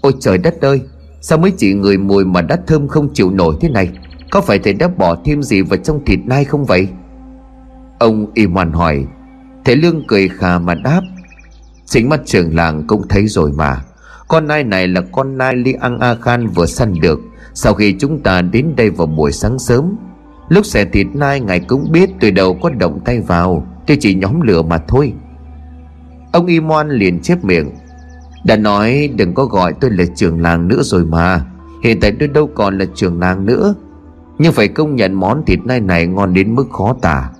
Ôi trời đất ơi, Sao mấy chị người mùi mà đã thơm không chịu nổi thế này? Có phải thầy đã bỏ thêm gì vào trong thịt nai không vậy? Ông Iman hỏi. Thầy Lương cười khà mà đáp. Chính mắt trường làng cũng thấy rồi mà. Con nai này là con nai Li Ang A Khan vừa săn được. Sau khi chúng ta đến đây vào buổi sáng sớm, Lúc xẻ thịt nai ngài cũng biết từ đầu có động tay vào. Tôi chỉ nhóm lửa mà thôi. Ông Imon liền chép miệng. Đã nói đừng có gọi tôi là trưởng làng nữa rồi mà. Hiện tại tôi đâu còn là trưởng làng nữa. Nhưng phải công nhận món thịt nai này ngon đến mức khó tả.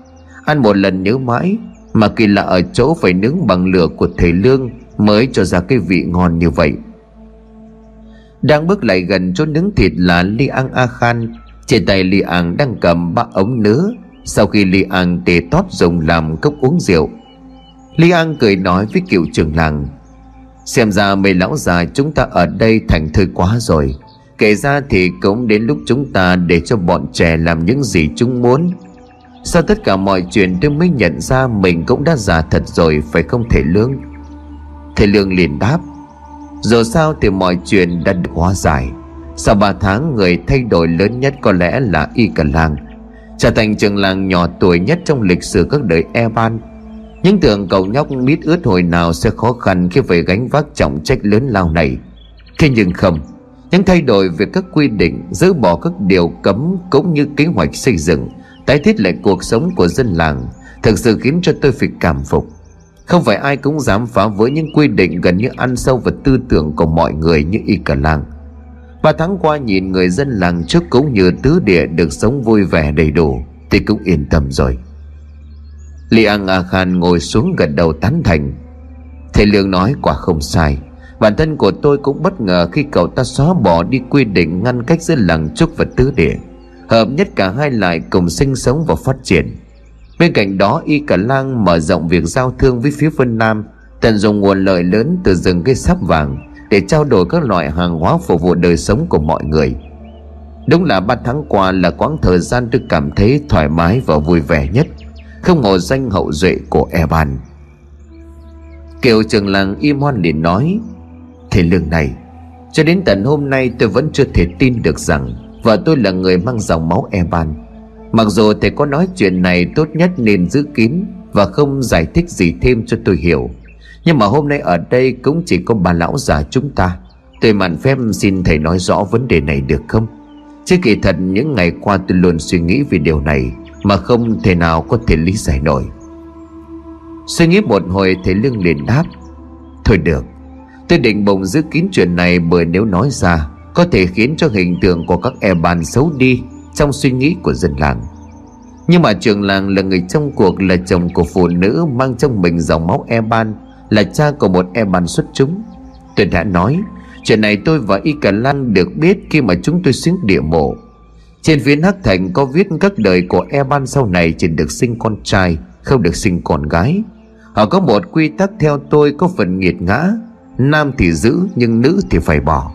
Ăn một lần nhớ mãi, Mà kỳ lạ ở chỗ phải nướng bằng lửa của thầy Lương Mới cho ra cái vị ngon như vậy. Đang bước lại gần chỗ nướng thịt là Li Ang A Khan. Trên tay Li Ang đang cầm ba ống nứa. Sau khi Li Ang tề tót dùng làm cốc uống rượu Lý An cười nói với cựu trưởng làng, Xem ra mấy lão già chúng ta ở đây thành thơi quá rồi. Kể ra thì cũng đến lúc chúng ta để cho bọn trẻ làm những gì chúng muốn. Sau tất cả mọi chuyện tôi mới nhận ra mình cũng đã già thật rồi, phải không thể lương? Thầy Lương liền đáp, Dù sao thì mọi chuyện đã được hóa giải. Sau 3 tháng, người thay đổi lớn nhất có lẽ là Y Cả Làng. Trở thành trường làng nhỏ tuổi nhất trong lịch sử các đời E Ban những tưởng cậu nhóc mít ướt hồi nào sẽ khó khăn khi phải gánh vác trọng trách lớn lao này. Thế nhưng không, Những thay đổi về các quy định, Dỡ bỏ các điều cấm Cũng như kế hoạch xây dựng, Tái thiết lại cuộc sống của dân làng Thực sự khiến cho tôi phải cảm phục. Không phải ai cũng dám phá vỡ những quy định gần như ăn sâu vào tư tưởng của mọi người như Y Cả làng. Ba tháng qua nhìn người dân làng trước cũng như tứ địa được sống vui vẻ đầy đủ, Thì cũng yên tâm rồi. Li An A Khan ngồi xuống gật đầu tán thành. Thầy Lương nói, quả không sai. Bản thân của tôi cũng bất ngờ khi cậu ta xóa bỏ đi quy định ngăn cách giữa làng trúc và tứ địa. Hợp nhất cả hai lại cùng sinh sống và phát triển. Bên cạnh đó, Y Cả Lang mở rộng việc giao thương với phía Vân Nam, Tận dụng nguồn lợi lớn từ rừng cây sắp vàng Để trao đổi các loại hàng hóa phục vụ đời sống của mọi người. Đúng là ba tháng qua là quãng thời gian tôi cảm thấy thoải mái và vui vẻ nhất. Không ngờ danh hậu duệ của Eban. Kiều trường làng im hoan liền nói, Thầy lương này, Cho đến tận hôm nay tôi vẫn chưa thể tin được rằng Vợ tôi là người mang dòng máu Eban. Mặc dù thầy có nói chuyện này tốt nhất nên giữ kín Và không giải thích gì thêm cho tôi hiểu, Nhưng mà hôm nay ở đây cũng chỉ có bà lão già chúng ta. Tôi mạn phép xin thầy nói rõ vấn đề này được không? Chứ kỳ thật những ngày qua tôi luôn suy nghĩ về điều này. Mà không thể nào có thể lý giải nổi. Suy nghĩ một hồi, thầy Lương liền đáp, Thôi được, Tôi định bụng giữ kín chuyện này bởi nếu nói ra, Có thể khiến cho hình tượng của các e bàn xấu đi Trong suy nghĩ của dân làng. Nhưng mà trường làng là người trong cuộc, Là chồng của phụ nữ mang trong mình dòng máu e ban, Là cha của một e ban xuất chúng. Tôi đã nói, Chuyện này tôi và Y Cả Lan được biết khi mà chúng tôi xuống địa mộ. Trên phiến Hắc Thành có viết các đời của Eban sau này chỉ được sinh con trai, Không được sinh con gái. Họ có một quy tắc theo tôi có phần nghiệt ngã, Nam thì giữ nhưng nữ thì phải bỏ.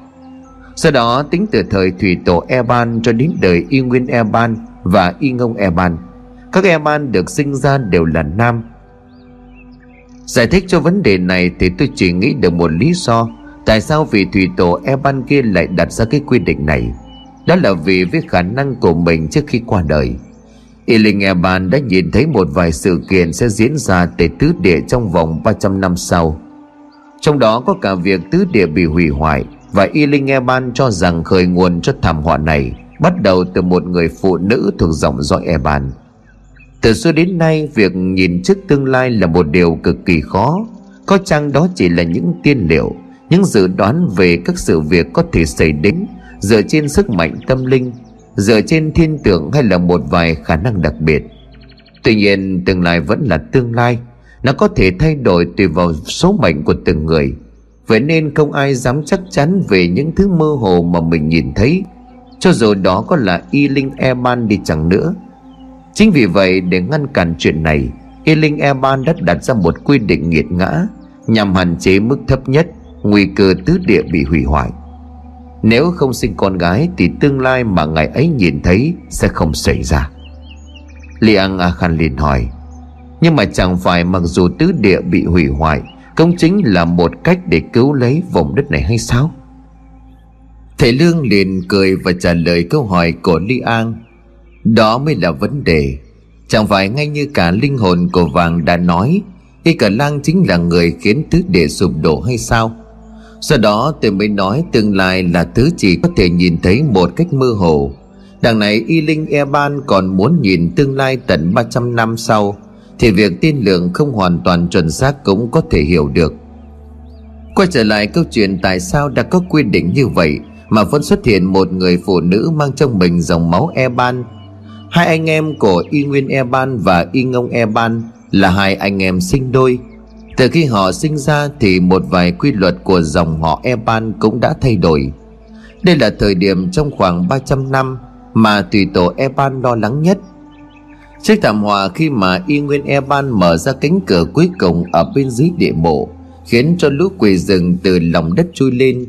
Sau đó, tính từ thời thủy tổ Eban cho đến đời Y Nguyên Eban và Y Ngông Eban, Các Eban được sinh ra đều là nam. Giải thích cho vấn đề này thì tôi chỉ nghĩ được một lý do Tại sao vị thủy tổ Eban kia lại đặt ra cái quy định này. Đó là vì với khả năng của mình trước khi qua đời. Y Linh Eban đã nhìn thấy một vài sự kiện sẽ diễn ra tại tứ địa trong vòng 300 năm sau. Trong đó có cả việc tứ địa bị hủy hoại Và Y Linh Eban cho rằng khởi nguồn cho thảm họa này Bắt đầu từ một người phụ nữ thuộc dòng dõi Eban Từ xưa đến nay, việc nhìn trước tương lai là một điều cực kỳ khó. Có chăng đó chỉ là những tiên liệu, Những dự đoán về các sự việc có thể xảy đến? Dựa trên sức mạnh tâm linh, dựa trên thiên tượng hay là một vài khả năng đặc biệt. Tuy nhiên, tương lai vẫn là tương lai. Nó có thể thay đổi tùy vào số mệnh của từng người. Vậy nên không ai dám chắc chắn về những thứ mơ hồ mà mình nhìn thấy. Cho dù đó có là y linh eban đi chẳng nữa. Chính vì vậy, để ngăn cản chuyện này, y linh eban đã đặt ra một quy định nghiệt ngã, nhằm hạn chế mức thấp nhất nguy cơ tứ địa bị hủy hoại nếu không sinh con gái Thì tương lai mà ngày ấy nhìn thấy Sẽ không xảy ra. Liang A Khan liền hỏi, Nhưng mà chẳng phải mặc dù tứ địa bị hủy hoại Cũng chính là một cách để cứu lấy vùng đất này hay sao? Thầy Lương liền cười và trả lời câu hỏi của Li An Đó mới là vấn đề. Chẳng phải ngay như cả linh hồn của vàng đã nói, Y cả lang chính là người khiến tứ địa sụp đổ hay sao? Do đó tôi mới nói tương lai là thứ chỉ có thể nhìn thấy một cách mơ hồ. Đằng này Y Linh E Ban còn muốn nhìn tương lai tận 300 năm sau, Thì việc tiên lượng không hoàn toàn chuẩn xác cũng có thể hiểu được. Quay trở lại câu chuyện tại sao đã có quy định như vậy Mà vẫn xuất hiện một người phụ nữ mang trong mình dòng máu E Ban. Hai anh em của Y Nguyên E Ban và Y Ngông E Ban là hai anh em sinh đôi từ khi họ sinh ra thì một vài quy luật của dòng họ Eban cũng đã thay đổi. Đây là thời điểm trong khoảng 300 năm mà tùy tổ Eban lo lắng nhất. Trước thảm họa khi mà Y Nguyên Eban mở ra cánh cửa cuối cùng ở bên dưới địa mộ, Khiến cho lũ quỷ rừng từ lòng đất chui lên.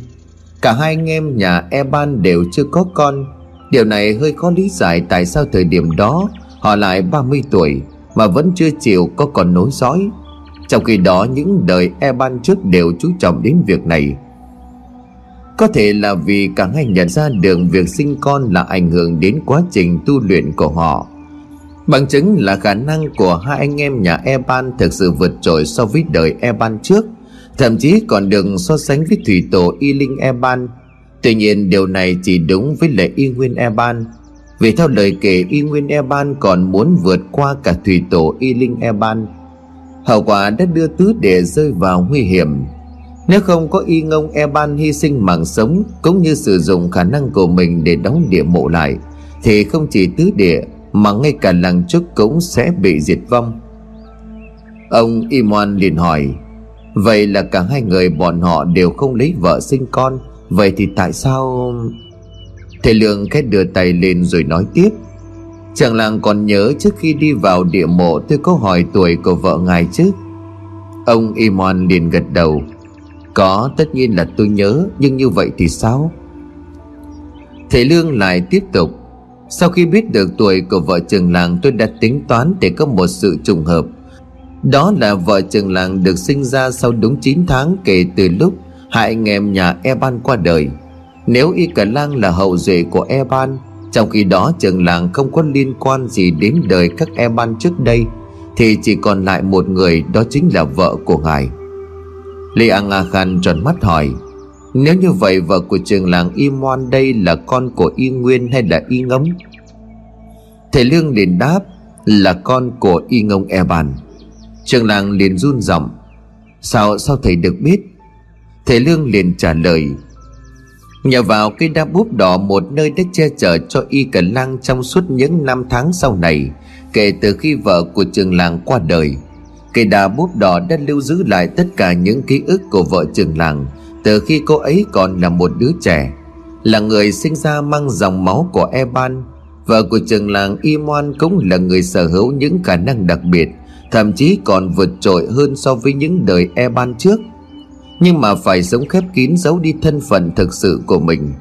Cả hai anh em nhà Eban đều chưa có con. Điều này hơi khó lý giải tại sao thời điểm đó Họ lại 30 tuổi Mà vẫn chưa chịu có con nối dõi trong khi đó, những đời e ban trước đều chú trọng đến việc này. Có thể là vì cả hai nhận ra được việc sinh con là ảnh hưởng đến quá trình tu luyện của họ. Bằng chứng là khả năng của hai anh em nhà Eban thực sự vượt trội so với đời Eban trước, Thậm chí còn được so sánh với thủy tổ Y Linh Eban. Tuy nhiên, điều này chỉ đúng với lệ Y Nguyên Eban. Vì theo lời kể, Y Nguyên Eban còn muốn vượt qua cả thủy tổ Y Linh Eban. Hậu quả đã đưa tứ đệ rơi vào nguy hiểm. Nếu không có Y Ngông Eban hy sinh mạng sống Cũng như sử dụng khả năng của mình để đóng địa mộ lại, Thì không chỉ tứ địa Mà ngay cả làng trúc cũng sẽ bị diệt vong. Ông Y Moan liền hỏi, Vậy là cả hai người bọn họ đều không lấy vợ sinh con, Vậy thì tại sao? Thầy lượng khẽ đưa tay lên rồi nói tiếp Chàng làng còn nhớ trước khi đi vào địa mộ, Tôi có hỏi tuổi của vợ ngài chứ? Ông Imon liền gật đầu. Có, tất nhiên là tôi nhớ, Nhưng như vậy thì sao? Thầy Lương lại tiếp tục. Sau khi biết được tuổi của vợ trường làng, Tôi đã tính toán để có một sự trùng hợp. Đó là vợ trường làng được sinh ra sau đúng 9 tháng Kể từ lúc hai anh em nhà Eban qua đời. Nếu Y Cả Lang là hậu duệ của Eban trong khi đó, trường làng không có liên quan gì đến đời các Eban trước đây, Thì chỉ còn lại một người, đó chính là vợ của ngài. Lê Ang A Khan tròn mắt hỏi, Nếu như vậy, vợ của trường làng Y Moan đây là con của Y Nguyên hay là Y Ngấm Thầy Lương liền đáp, là con của Y Ngông Eban. Trường làng liền run giọng, Sao sao thầy được biết? Thầy Lương liền trả lời Nhờ vào cây đa búp đỏ một nơi đã che chở cho y cần lang trong suốt những năm tháng sau này, Kể từ khi vợ của trường làng qua đời Cây đa búp đỏ đã lưu giữ lại tất cả những ký ức của vợ trường làng Từ khi cô ấy còn là một đứa trẻ, Là người sinh ra mang dòng máu của Eban. Vợ của trường làng Imoan cũng là người sở hữu những khả năng đặc biệt, Thậm chí còn vượt trội hơn so với những đời Eban trước nhưng mà phải sống khép kín giấu đi thân phận thực sự của mình.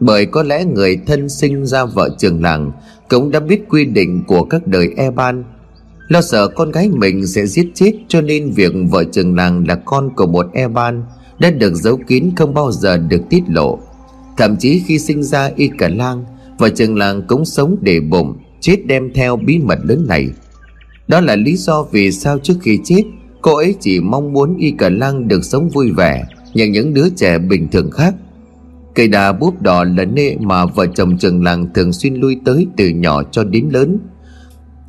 Bởi có lẽ người thân sinh ra vợ trường làng cũng đã biết quy định của các đời e ban lo sợ con gái mình sẽ giết chết cho nên việc vợ trường làng là con của một e ban đã được giấu kín không bao giờ được tiết lộ. Thậm chí khi sinh ra y cả lang vợ trường làng cũng sống để bụng, chết đem theo bí mật lớn này. Đó là lý do vì sao trước khi chết Cô ấy chỉ mong muốn Y Cả Lăng được sống vui vẻ Như những đứa trẻ bình thường khác. Cây đà búp đỏ là nơi mà vợ chồng trường làng thường xuyên lui tới từ nhỏ cho đến lớn.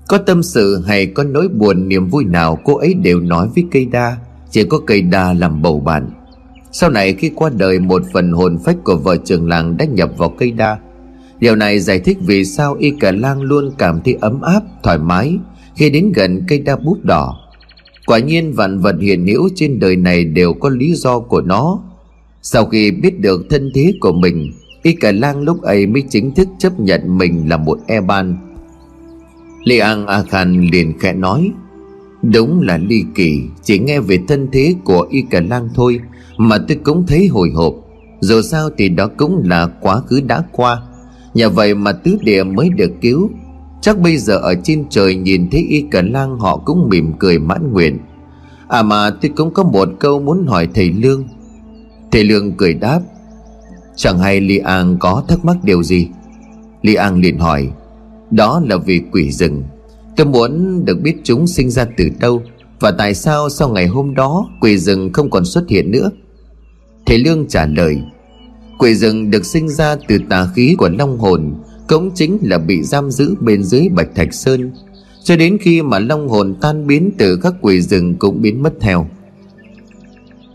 Có tâm sự hay có nỗi buồn niềm vui nào cô ấy đều nói với cây đa Chỉ có cây đa làm bầu bạn. Sau này khi qua đời một phần hồn phách của vợ trường làng đã nhập vào cây đa. Điều này giải thích vì sao Y Cả Lang luôn cảm thấy ấm áp, thoải mái Khi đến gần cây đa búp đỏ. Quả nhiên vạn vật hiện hữu trên đời này đều có lý do của nó. Sau khi biết được thân thế của mình, Y cả lang lúc ấy mới chính thức chấp nhận mình là một e ban Li An A Khan liền khẽ nói, Đúng là ly kỳ, Chỉ nghe về thân thế của Y cả lang thôi, Mà tôi cũng thấy hồi hộp. Dù sao thì đó cũng là quá khứ đã qua. Nhờ vậy mà tứ địa mới được cứu Chắc bây giờ ở trên trời nhìn thấy y cả lang họ cũng mỉm cười mãn nguyện. À mà tôi cũng có một câu muốn hỏi thầy Lương. Thầy Lương cười đáp, Chẳng hay Li An có thắc mắc điều gì? Li An liền hỏi, Đó là vì quỷ rừng. Tôi muốn được biết chúng sinh ra từ đâu Và tại sao sau ngày hôm đó Quỷ rừng không còn xuất hiện nữa? Thầy Lương trả lời, Quỷ rừng được sinh ra từ tà khí của long hồn cũng chính là bị giam giữ bên dưới bạch thạch sơn. Cho đến khi mà long hồn tan biến từ các quỷ rừng cũng biến mất theo.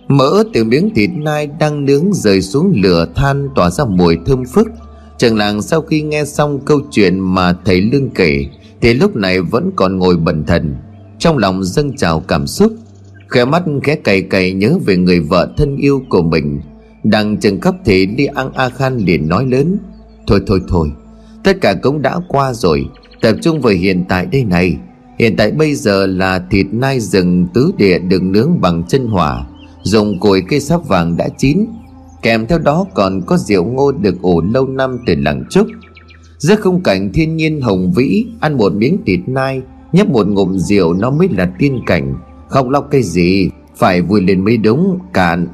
Mỡ từ miếng thịt nai đang nướng rơi xuống lửa than tỏa ra mùi thơm phức. Trường làng sau khi nghe xong câu chuyện mà thầy lương kể, thì lúc này vẫn còn ngồi bần thần. Trong lòng dâng trào cảm xúc. Khẽ mắt khẽ cày cày nhớ về người vợ thân yêu của mình. Đang chừng cấp thì đi ăn a khan liền nói lớn, thôi thôi thôi Tất cả cũng đã qua rồi. Tập trung vào hiện tại đây này. Hiện tại bây giờ là thịt nai rừng tứ địa được nướng bằng chân hỏa, Dùng củi cây sáp vàng đã chín. Kèm theo đó còn có rượu ngô được ủ lâu năm từ làng trúc. Giữa khung cảnh thiên nhiên hồng vĩ, Ăn một miếng thịt nai, Nhấp một ngụm rượu nó mới là tiên cảnh. Không lóc cái gì? Phải vui lên mới đúng, cạn.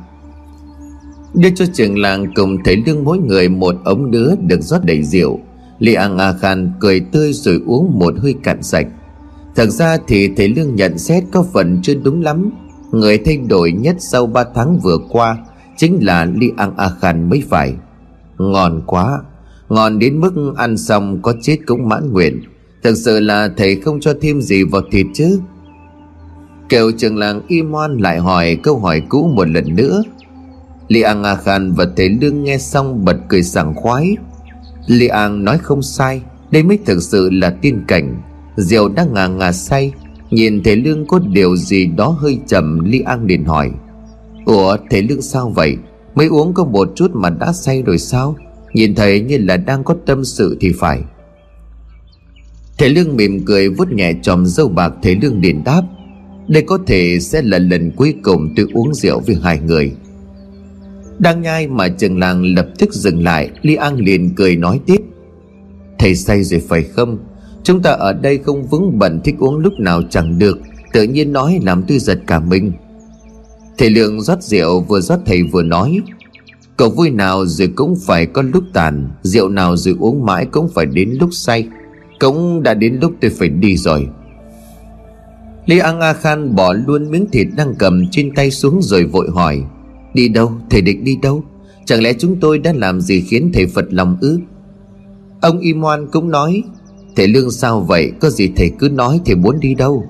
Đưa cho trường làng cùng thấy lương mỗi người một ống đứa được rót đầy rượu. Li Ang A Khan cười tươi rồi uống một hơi cạn sạch. Thật ra thì thầy Lương nhận xét có phần chưa đúng lắm. Người thay đổi nhất sau 3 tháng vừa qua Chính là Li Ang A Khan mới phải. Ngon quá. Ngon đến mức ăn xong có chết cũng mãn nguyện. Thật sự là thầy không cho thêm gì vào thịt chứ. Kêu trường làng y lại hỏi câu hỏi cũ một lần nữa. Li An A Khan và thầy Lương nghe xong bật cười sảng khoái. Li An nói không sai, Đây mới thực sự là tiên cảnh. Diệu đang ngà ngà say, Nhìn thầy Lương có điều gì đó hơi chậm Li An liền hỏi. Ủa thầy Lương sao vậy? Mới uống có một chút mà đã say rồi sao? Nhìn thầy như là đang có tâm sự thì phải. Thầy Lương mỉm cười vuốt nhẹ chòm dâu bạc Thầy Lương liền đáp. Đây có thể sẽ là lần cuối cùng tôi uống rượu với hai người. Đang nhai mà trường làng lập tức dừng lại, Li An liền cười nói tiếp. Thầy say rồi phải không? Chúng ta ở đây không vững bận thích uống lúc nào chẳng được, Tự nhiên nói làm tôi giật cả mình. Thầy lượng rót rượu vừa rót thầy vừa nói, Cậu vui nào rồi cũng phải có lúc tàn, Rượu nào rồi uống mãi cũng phải đến lúc say. Cũng đã đến lúc tôi phải đi rồi. Lý An A Khan bỏ luôn miếng thịt đang cầm trên tay xuống rồi vội hỏi Đi đâu? Thầy định đi đâu? Chẳng lẽ chúng tôi đã làm gì khiến thầy Phật lòng ư? Ông Y Moan cũng nói, Thầy Lương sao vậy? Có gì thầy cứ nói thầy muốn đi đâu?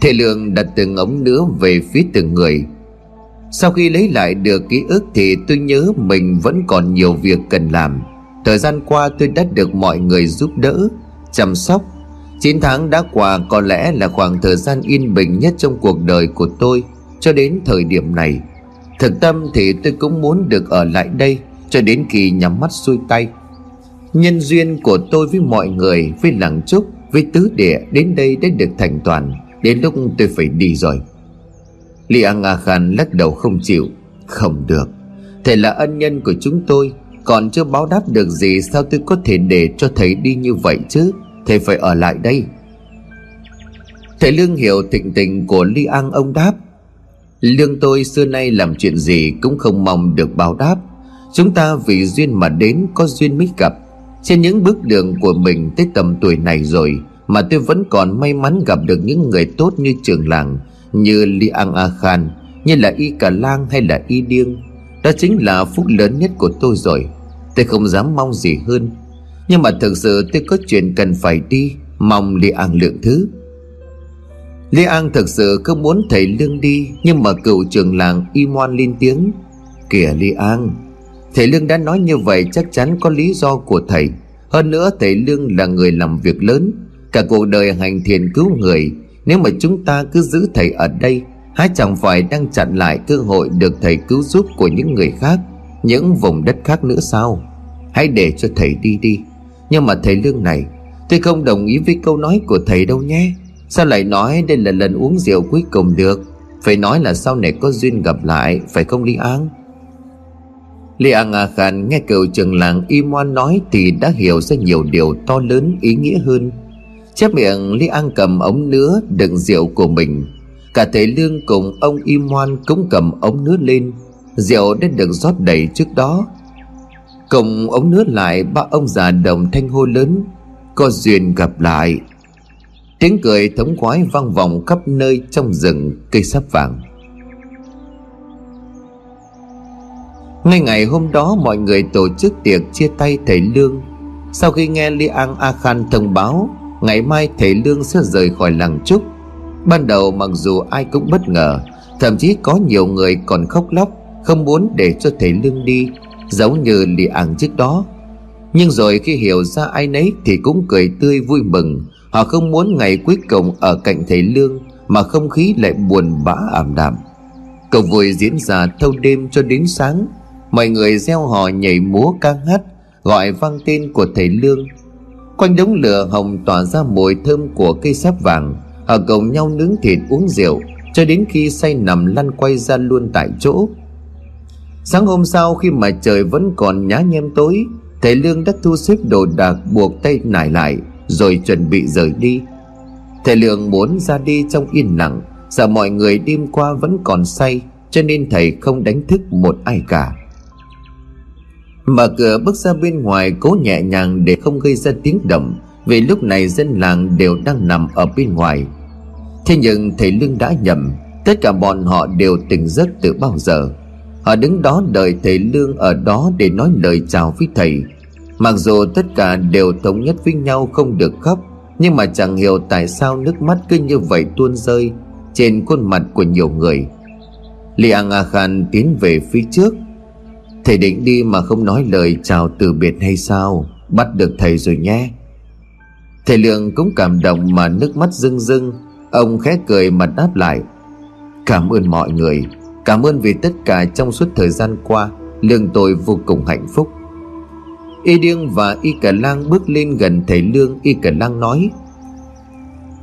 Thầy Lương đặt từng ống nữa về phía từng người sau khi lấy lại được ký ức thì tôi nhớ mình vẫn còn nhiều việc cần làm Thời gian qua tôi đã được mọi người giúp đỡ, Chăm sóc 9 tháng đã qua, có lẽ là khoảng thời gian yên bình nhất trong cuộc đời của tôi Cho đến thời điểm này Thực tâm thì tôi cũng muốn được ở lại đây, Cho đến khi nhắm mắt xuôi tay. Nhân duyên của tôi với mọi người, Với làng trúc, Với tứ địa Đến đây đã được thành toàn, Đến lúc tôi phải đi rồi. Li An A Khan lắc đầu không chịu. Không được. Thầy là ân nhân của chúng tôi, Còn chưa báo đáp được gì Sao tôi có thể để cho thầy đi như vậy chứ? Thầy phải ở lại đây. Thầy Lương hiểu thịnh tình của Li An, ông đáp. Lương tôi xưa nay làm chuyện gì Cũng không mong được báo đáp. Chúng ta vì duyên mà đến, Có duyên mới gặp. Trên những bước đường của mình tới tầm tuổi này rồi, Mà tôi vẫn còn may mắn gặp được những người tốt như trường làng, như Li An A Khan, như là Y Cả Lang hay là Y Điêng. Đó chính là phúc lớn nhất của tôi rồi. Tôi không dám mong gì hơn. Nhưng mà thực sự tôi có chuyện cần phải đi, mong Li An lượng thứ. Lê An thực sự không muốn thầy Lương đi, Nhưng mà cựu trưởng làng Y Moan lên tiếng. Kìa Lê An, Thầy Lương đã nói như vậy chắc chắn có lý do của thầy. Hơn nữa thầy Lương là người làm việc lớn, Cả cuộc đời hành thiền cứu người. Nếu mà chúng ta cứ giữ thầy ở đây, Há chẳng phải đang chặn lại cơ hội được thầy cứu giúp của những người khác, Những vùng đất khác nữa sao? Hãy để cho thầy đi đi. Nhưng mà thầy Lương này, Tôi không đồng ý với câu nói của thầy đâu nhé. Sao lại nói đây là lần uống rượu cuối cùng được? Phải nói là sau này có duyên gặp lại, Phải không Lý An? Lý An à A Khan nghe cựu trường làng Y Moan nói Thì đã hiểu ra nhiều điều to lớn ý nghĩa hơn. Chép miệng, Lý An cầm ống nứa đựng rượu của mình. Cả thầy Lương cùng ông Y Moan cũng cầm ống nứa lên. Rượu đã được rót đầy trước đó. Cùng ống nứa lại, ba ông già đồng thanh hô lớn, Có duyên gặp lại. Tiếng cười thống khoái vang vọng khắp nơi trong rừng cây sáp vàng. Ngay ngày hôm đó, mọi người tổ chức tiệc chia tay thầy Lương. Sau khi nghe Li An A Khan thông báo, Ngày mai thầy Lương sẽ rời khỏi làng Trúc. Ban đầu mặc dù ai cũng bất ngờ, Thậm chí có nhiều người còn khóc lóc, Không muốn để cho thầy Lương đi, Giống như li an trước đó. Nhưng rồi khi hiểu ra ai nấy Thì cũng cười tươi vui mừng. Họ không muốn ngày cuối cùng ở cạnh thầy Lương Mà không khí lại buồn bã ảm đạm. Cầu vui diễn ra thâu đêm cho đến sáng, Mọi người gieo hò nhảy múa ca hát, Gọi vang tên của thầy Lương. Quanh đống lửa hồng tỏa ra mùi thơm của cây sáp vàng Họ cùng nhau nướng thịt uống rượu, Cho đến khi say nằm lăn quay ra luôn tại chỗ. Sáng hôm sau khi mà trời vẫn còn nhá nhem tối, Thầy Lương đã thu xếp đồ đạc buộc tay nải lại. Rồi chuẩn bị rời đi. Thầy Lương muốn ra đi trong yên lặng, Sợ mọi người đêm qua vẫn còn say, Cho nên thầy không đánh thức một ai cả. Mở cửa bước ra bên ngoài cố nhẹ nhàng để không gây ra tiếng động, Vì lúc này dân làng đều đang nằm ở bên ngoài. Thế nhưng thầy Lương đã nhầm, Tất cả bọn họ đều tỉnh giấc từ bao giờ. Họ đứng đó đợi thầy Lương ở đó để nói lời chào với thầy. Mặc dù tất cả đều thống nhất với nhau không được khóc, Nhưng mà chẳng hiểu tại sao nước mắt cứ như vậy tuôn rơi Trên khuôn mặt của nhiều người. Liang A Khan tiến về phía trước. Thầy định đi mà không nói lời chào từ biệt hay sao? Bắt được thầy rồi nhé. Thầy Lượng cũng cảm động mà nước mắt rưng rưng. Ông khẽ cười mà đáp lại. Cảm ơn mọi người. Cảm ơn vì tất cả trong suốt thời gian qua. Lương tôi vô cùng hạnh phúc. Y Điêng và Y Cả Lang bước lên gần thầy Lương, Y Cả Lang nói,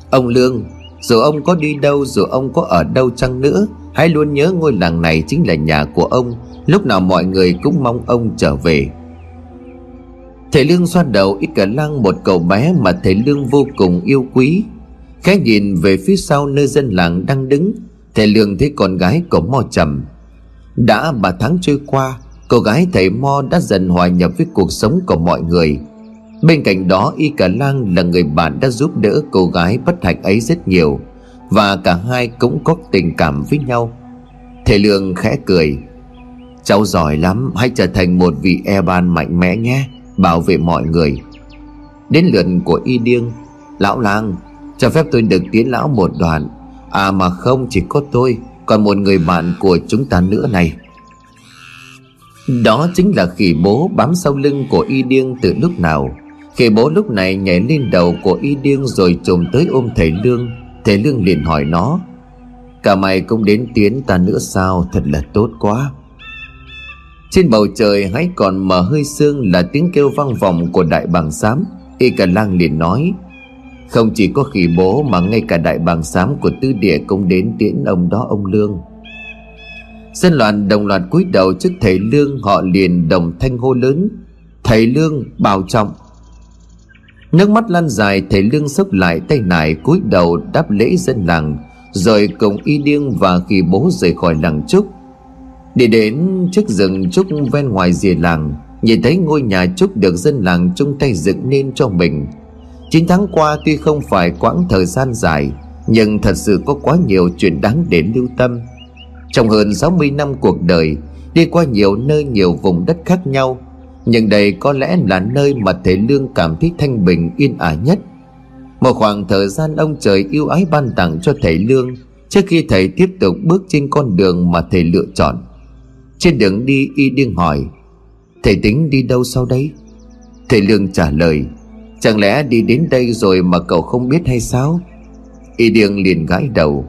Ông Lương, Dù ông có đi đâu, Dù ông có ở đâu chăng nữa, Hãy luôn nhớ ngôi làng này chính là nhà của ông. Lúc nào mọi người cũng mong ông trở về. Thầy Lương xoa đầu, Y Cả Lang một cậu bé Mà thầy Lương vô cùng yêu quý. Khẽ nhìn về phía sau nơi dân làng đang đứng, Thầy Lương thấy con gái của mò trầm. Đã ba tháng trôi qua Cô gái thầy Mo đã dần hòa nhập với cuộc sống của mọi người. Bên cạnh đó, Y Cả Lang là người bạn đã giúp đỡ cô gái bất hạnh ấy rất nhiều, Và cả hai cũng có tình cảm với nhau. Thầy Lương khẽ cười, Cháu giỏi lắm, Hãy trở thành một vị e ban mạnh mẽ nhé, Bảo vệ mọi người. Đến lượt của Y Điêng, Lão lang, Cho phép tôi được tiến lão một đoạn. À mà không, chỉ có tôi, Còn một người bạn của chúng ta nữa này. Đó chính là khỉ bố bám sau lưng của y điêng từ lúc nào. Khỉ bố lúc này nhảy lên đầu của y điêng Rồi trồm tới ôm thầy Lương. Thầy Lương liền hỏi nó, Cả mày cũng đến tiến ta nữa sao? Thật là tốt quá. Trên bầu trời hãy còn mở hơi sương Là tiếng kêu vang vọng của đại bàng xám. Y cả lang liền nói, không chỉ có khỉ bố mà ngay cả đại bàng xám của tư địa cũng đến tiễn ông đó ông Lương. Dân loạn đồng loạt cúi đầu trước thầy Lương, họ liền đồng thanh hô lớn. Thầy Lương bảo trọng. Nước mắt lan dài, thầy Lương sốc lại tay nải, cúi đầu đáp lễ dân làng. Rồi cùng y điêng và khi bố rời khỏi làng trúc Đi đến trước rừng trúc ven ngoài rìa làng, Nhìn thấy ngôi nhà trúc được dân làng chung tay dựng nên cho mình. 9 tháng qua tuy không phải quãng thời gian dài, Nhưng thật sự có quá nhiều chuyện đáng để lưu tâm. Trong hơn 60 năm cuộc đời, Đi qua nhiều nơi nhiều vùng đất khác nhau, Nhưng đây có lẽ là nơi mà thầy Lương cảm thấy thanh bình, yên ả nhất. Một khoảng thời gian ông trời yêu ái ban tặng cho thầy Lương, Trước khi thầy tiếp tục bước trên con đường mà thầy lựa chọn. Trên đường đi, y điên hỏi, Thầy tính đi đâu sau đấy? Thầy Lương trả lời, Chẳng lẽ đi đến đây rồi mà cậu không biết hay sao? Y Điêng liền gãi đầu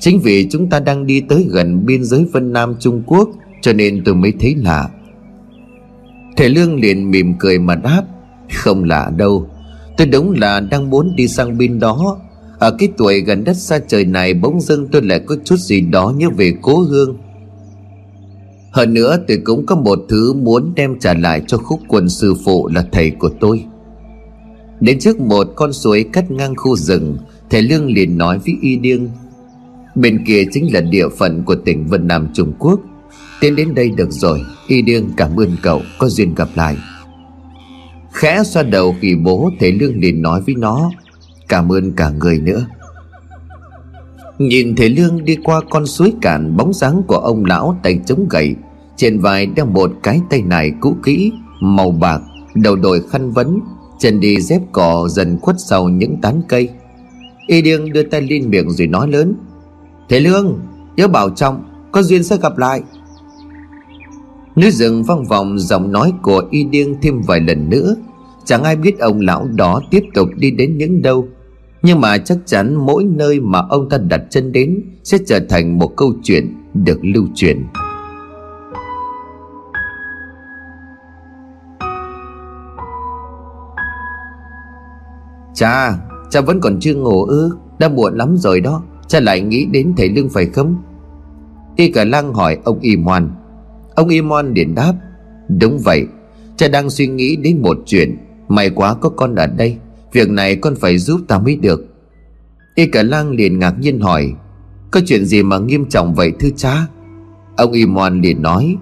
Chính vì chúng ta đang đi tới gần biên giới Vân Nam Trung Quốc, Cho nên tôi mới thấy lạ. Thầy Lương liền mỉm cười mà đáp, Không lạ đâu. Tôi đúng là đang muốn đi sang bên đó. Ở cái tuổi gần đất xa trời này Bỗng dưng tôi lại có chút gì đó nhớ về cố hương. Hơn nữa, tôi cũng có một thứ muốn đem trả lại cho khúc quân sư phụ là thầy của tôi. Đến trước một con suối cắt ngang khu rừng, Thầy Lương liền nói với Y Điêng Bên kia chính là địa phận của tỉnh Vân Nam, Trung Quốc. Tiến đến đây được rồi. Y Điêng, cảm ơn cậu. Có duyên gặp lại. Khẽ xoa đầu khi bố Thế Lương liền nói với nó. Cảm ơn cả người nữa. Nhìn Thế Lương đi qua con suối cạn, Bóng dáng của ông lão tay chống gậy. Trên vai đeo một cái tay nải cũ kỹ, Màu bạc, Đầu đội khăn vấn. Chân đi dép cỏ dần khuất sau những tán cây. Y điêng đưa tay lên miệng rồi nói lớn. Thế Lương, Nhớ bảo trọng, Có duyên sẽ gặp lại. Núi rừng vang vọng, giọng nói của Y điêng thêm vài lần nữa. Chẳng ai biết ông lão đó tiếp tục đi đến những đâu. Nhưng mà chắc chắn mỗi nơi mà ông ta đặt chân đến Sẽ trở thành một câu chuyện được lưu truyền. Cha Cha vẫn còn chưa ngủ ư? Đã muộn lắm rồi đó. Cha lại nghĩ đến thầy Lương phải không? Y cả lăng hỏi ông Y Moan. Ông Y Moan liền đáp. Đúng vậy, Cha đang suy nghĩ đến một chuyện. May quá có con ở đây, Việc này con phải giúp ta mới được. Y cả lang liền ngạc nhiên hỏi. Có chuyện gì mà nghiêm trọng vậy thưa cha? Ông Y Moan liền nói.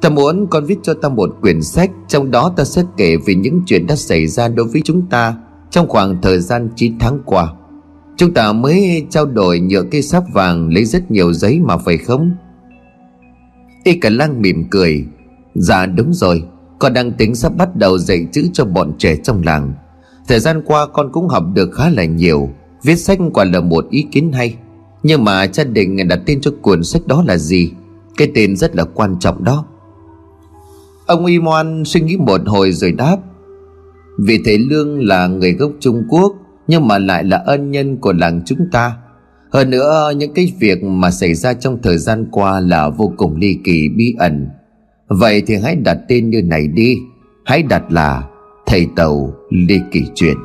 Ta muốn con viết cho ta một quyển sách, Trong đó ta sẽ kể về những chuyện đã xảy ra đối với chúng ta trong khoảng thời gian 9 tháng qua. Chúng ta mới trao đổi nhựa cây sáp vàng Lấy rất nhiều giấy mà phải không? Y cả lang mỉm cười. Dạ đúng rồi. Con đang tính sắp bắt đầu dạy chữ cho bọn trẻ trong làng. Thời gian qua con cũng học được khá là nhiều. Viết sách quả là một ý kiến hay. Nhưng mà cha định đặt tên cho cuốn sách đó là gì? Cái tên rất là quan trọng đó. Ông Y Moan suy nghĩ một hồi rồi đáp. Vì thế Lương là người gốc Trung Quốc nhưng mà lại là ân nhân của làng chúng ta. Hơn nữa, những cái việc mà xảy ra trong thời gian qua là vô cùng ly kỳ, bí ẩn. Vậy thì hãy đặt tên như này đi. Hãy đặt là Thầy Tàu Ly Kỳ Chuyện.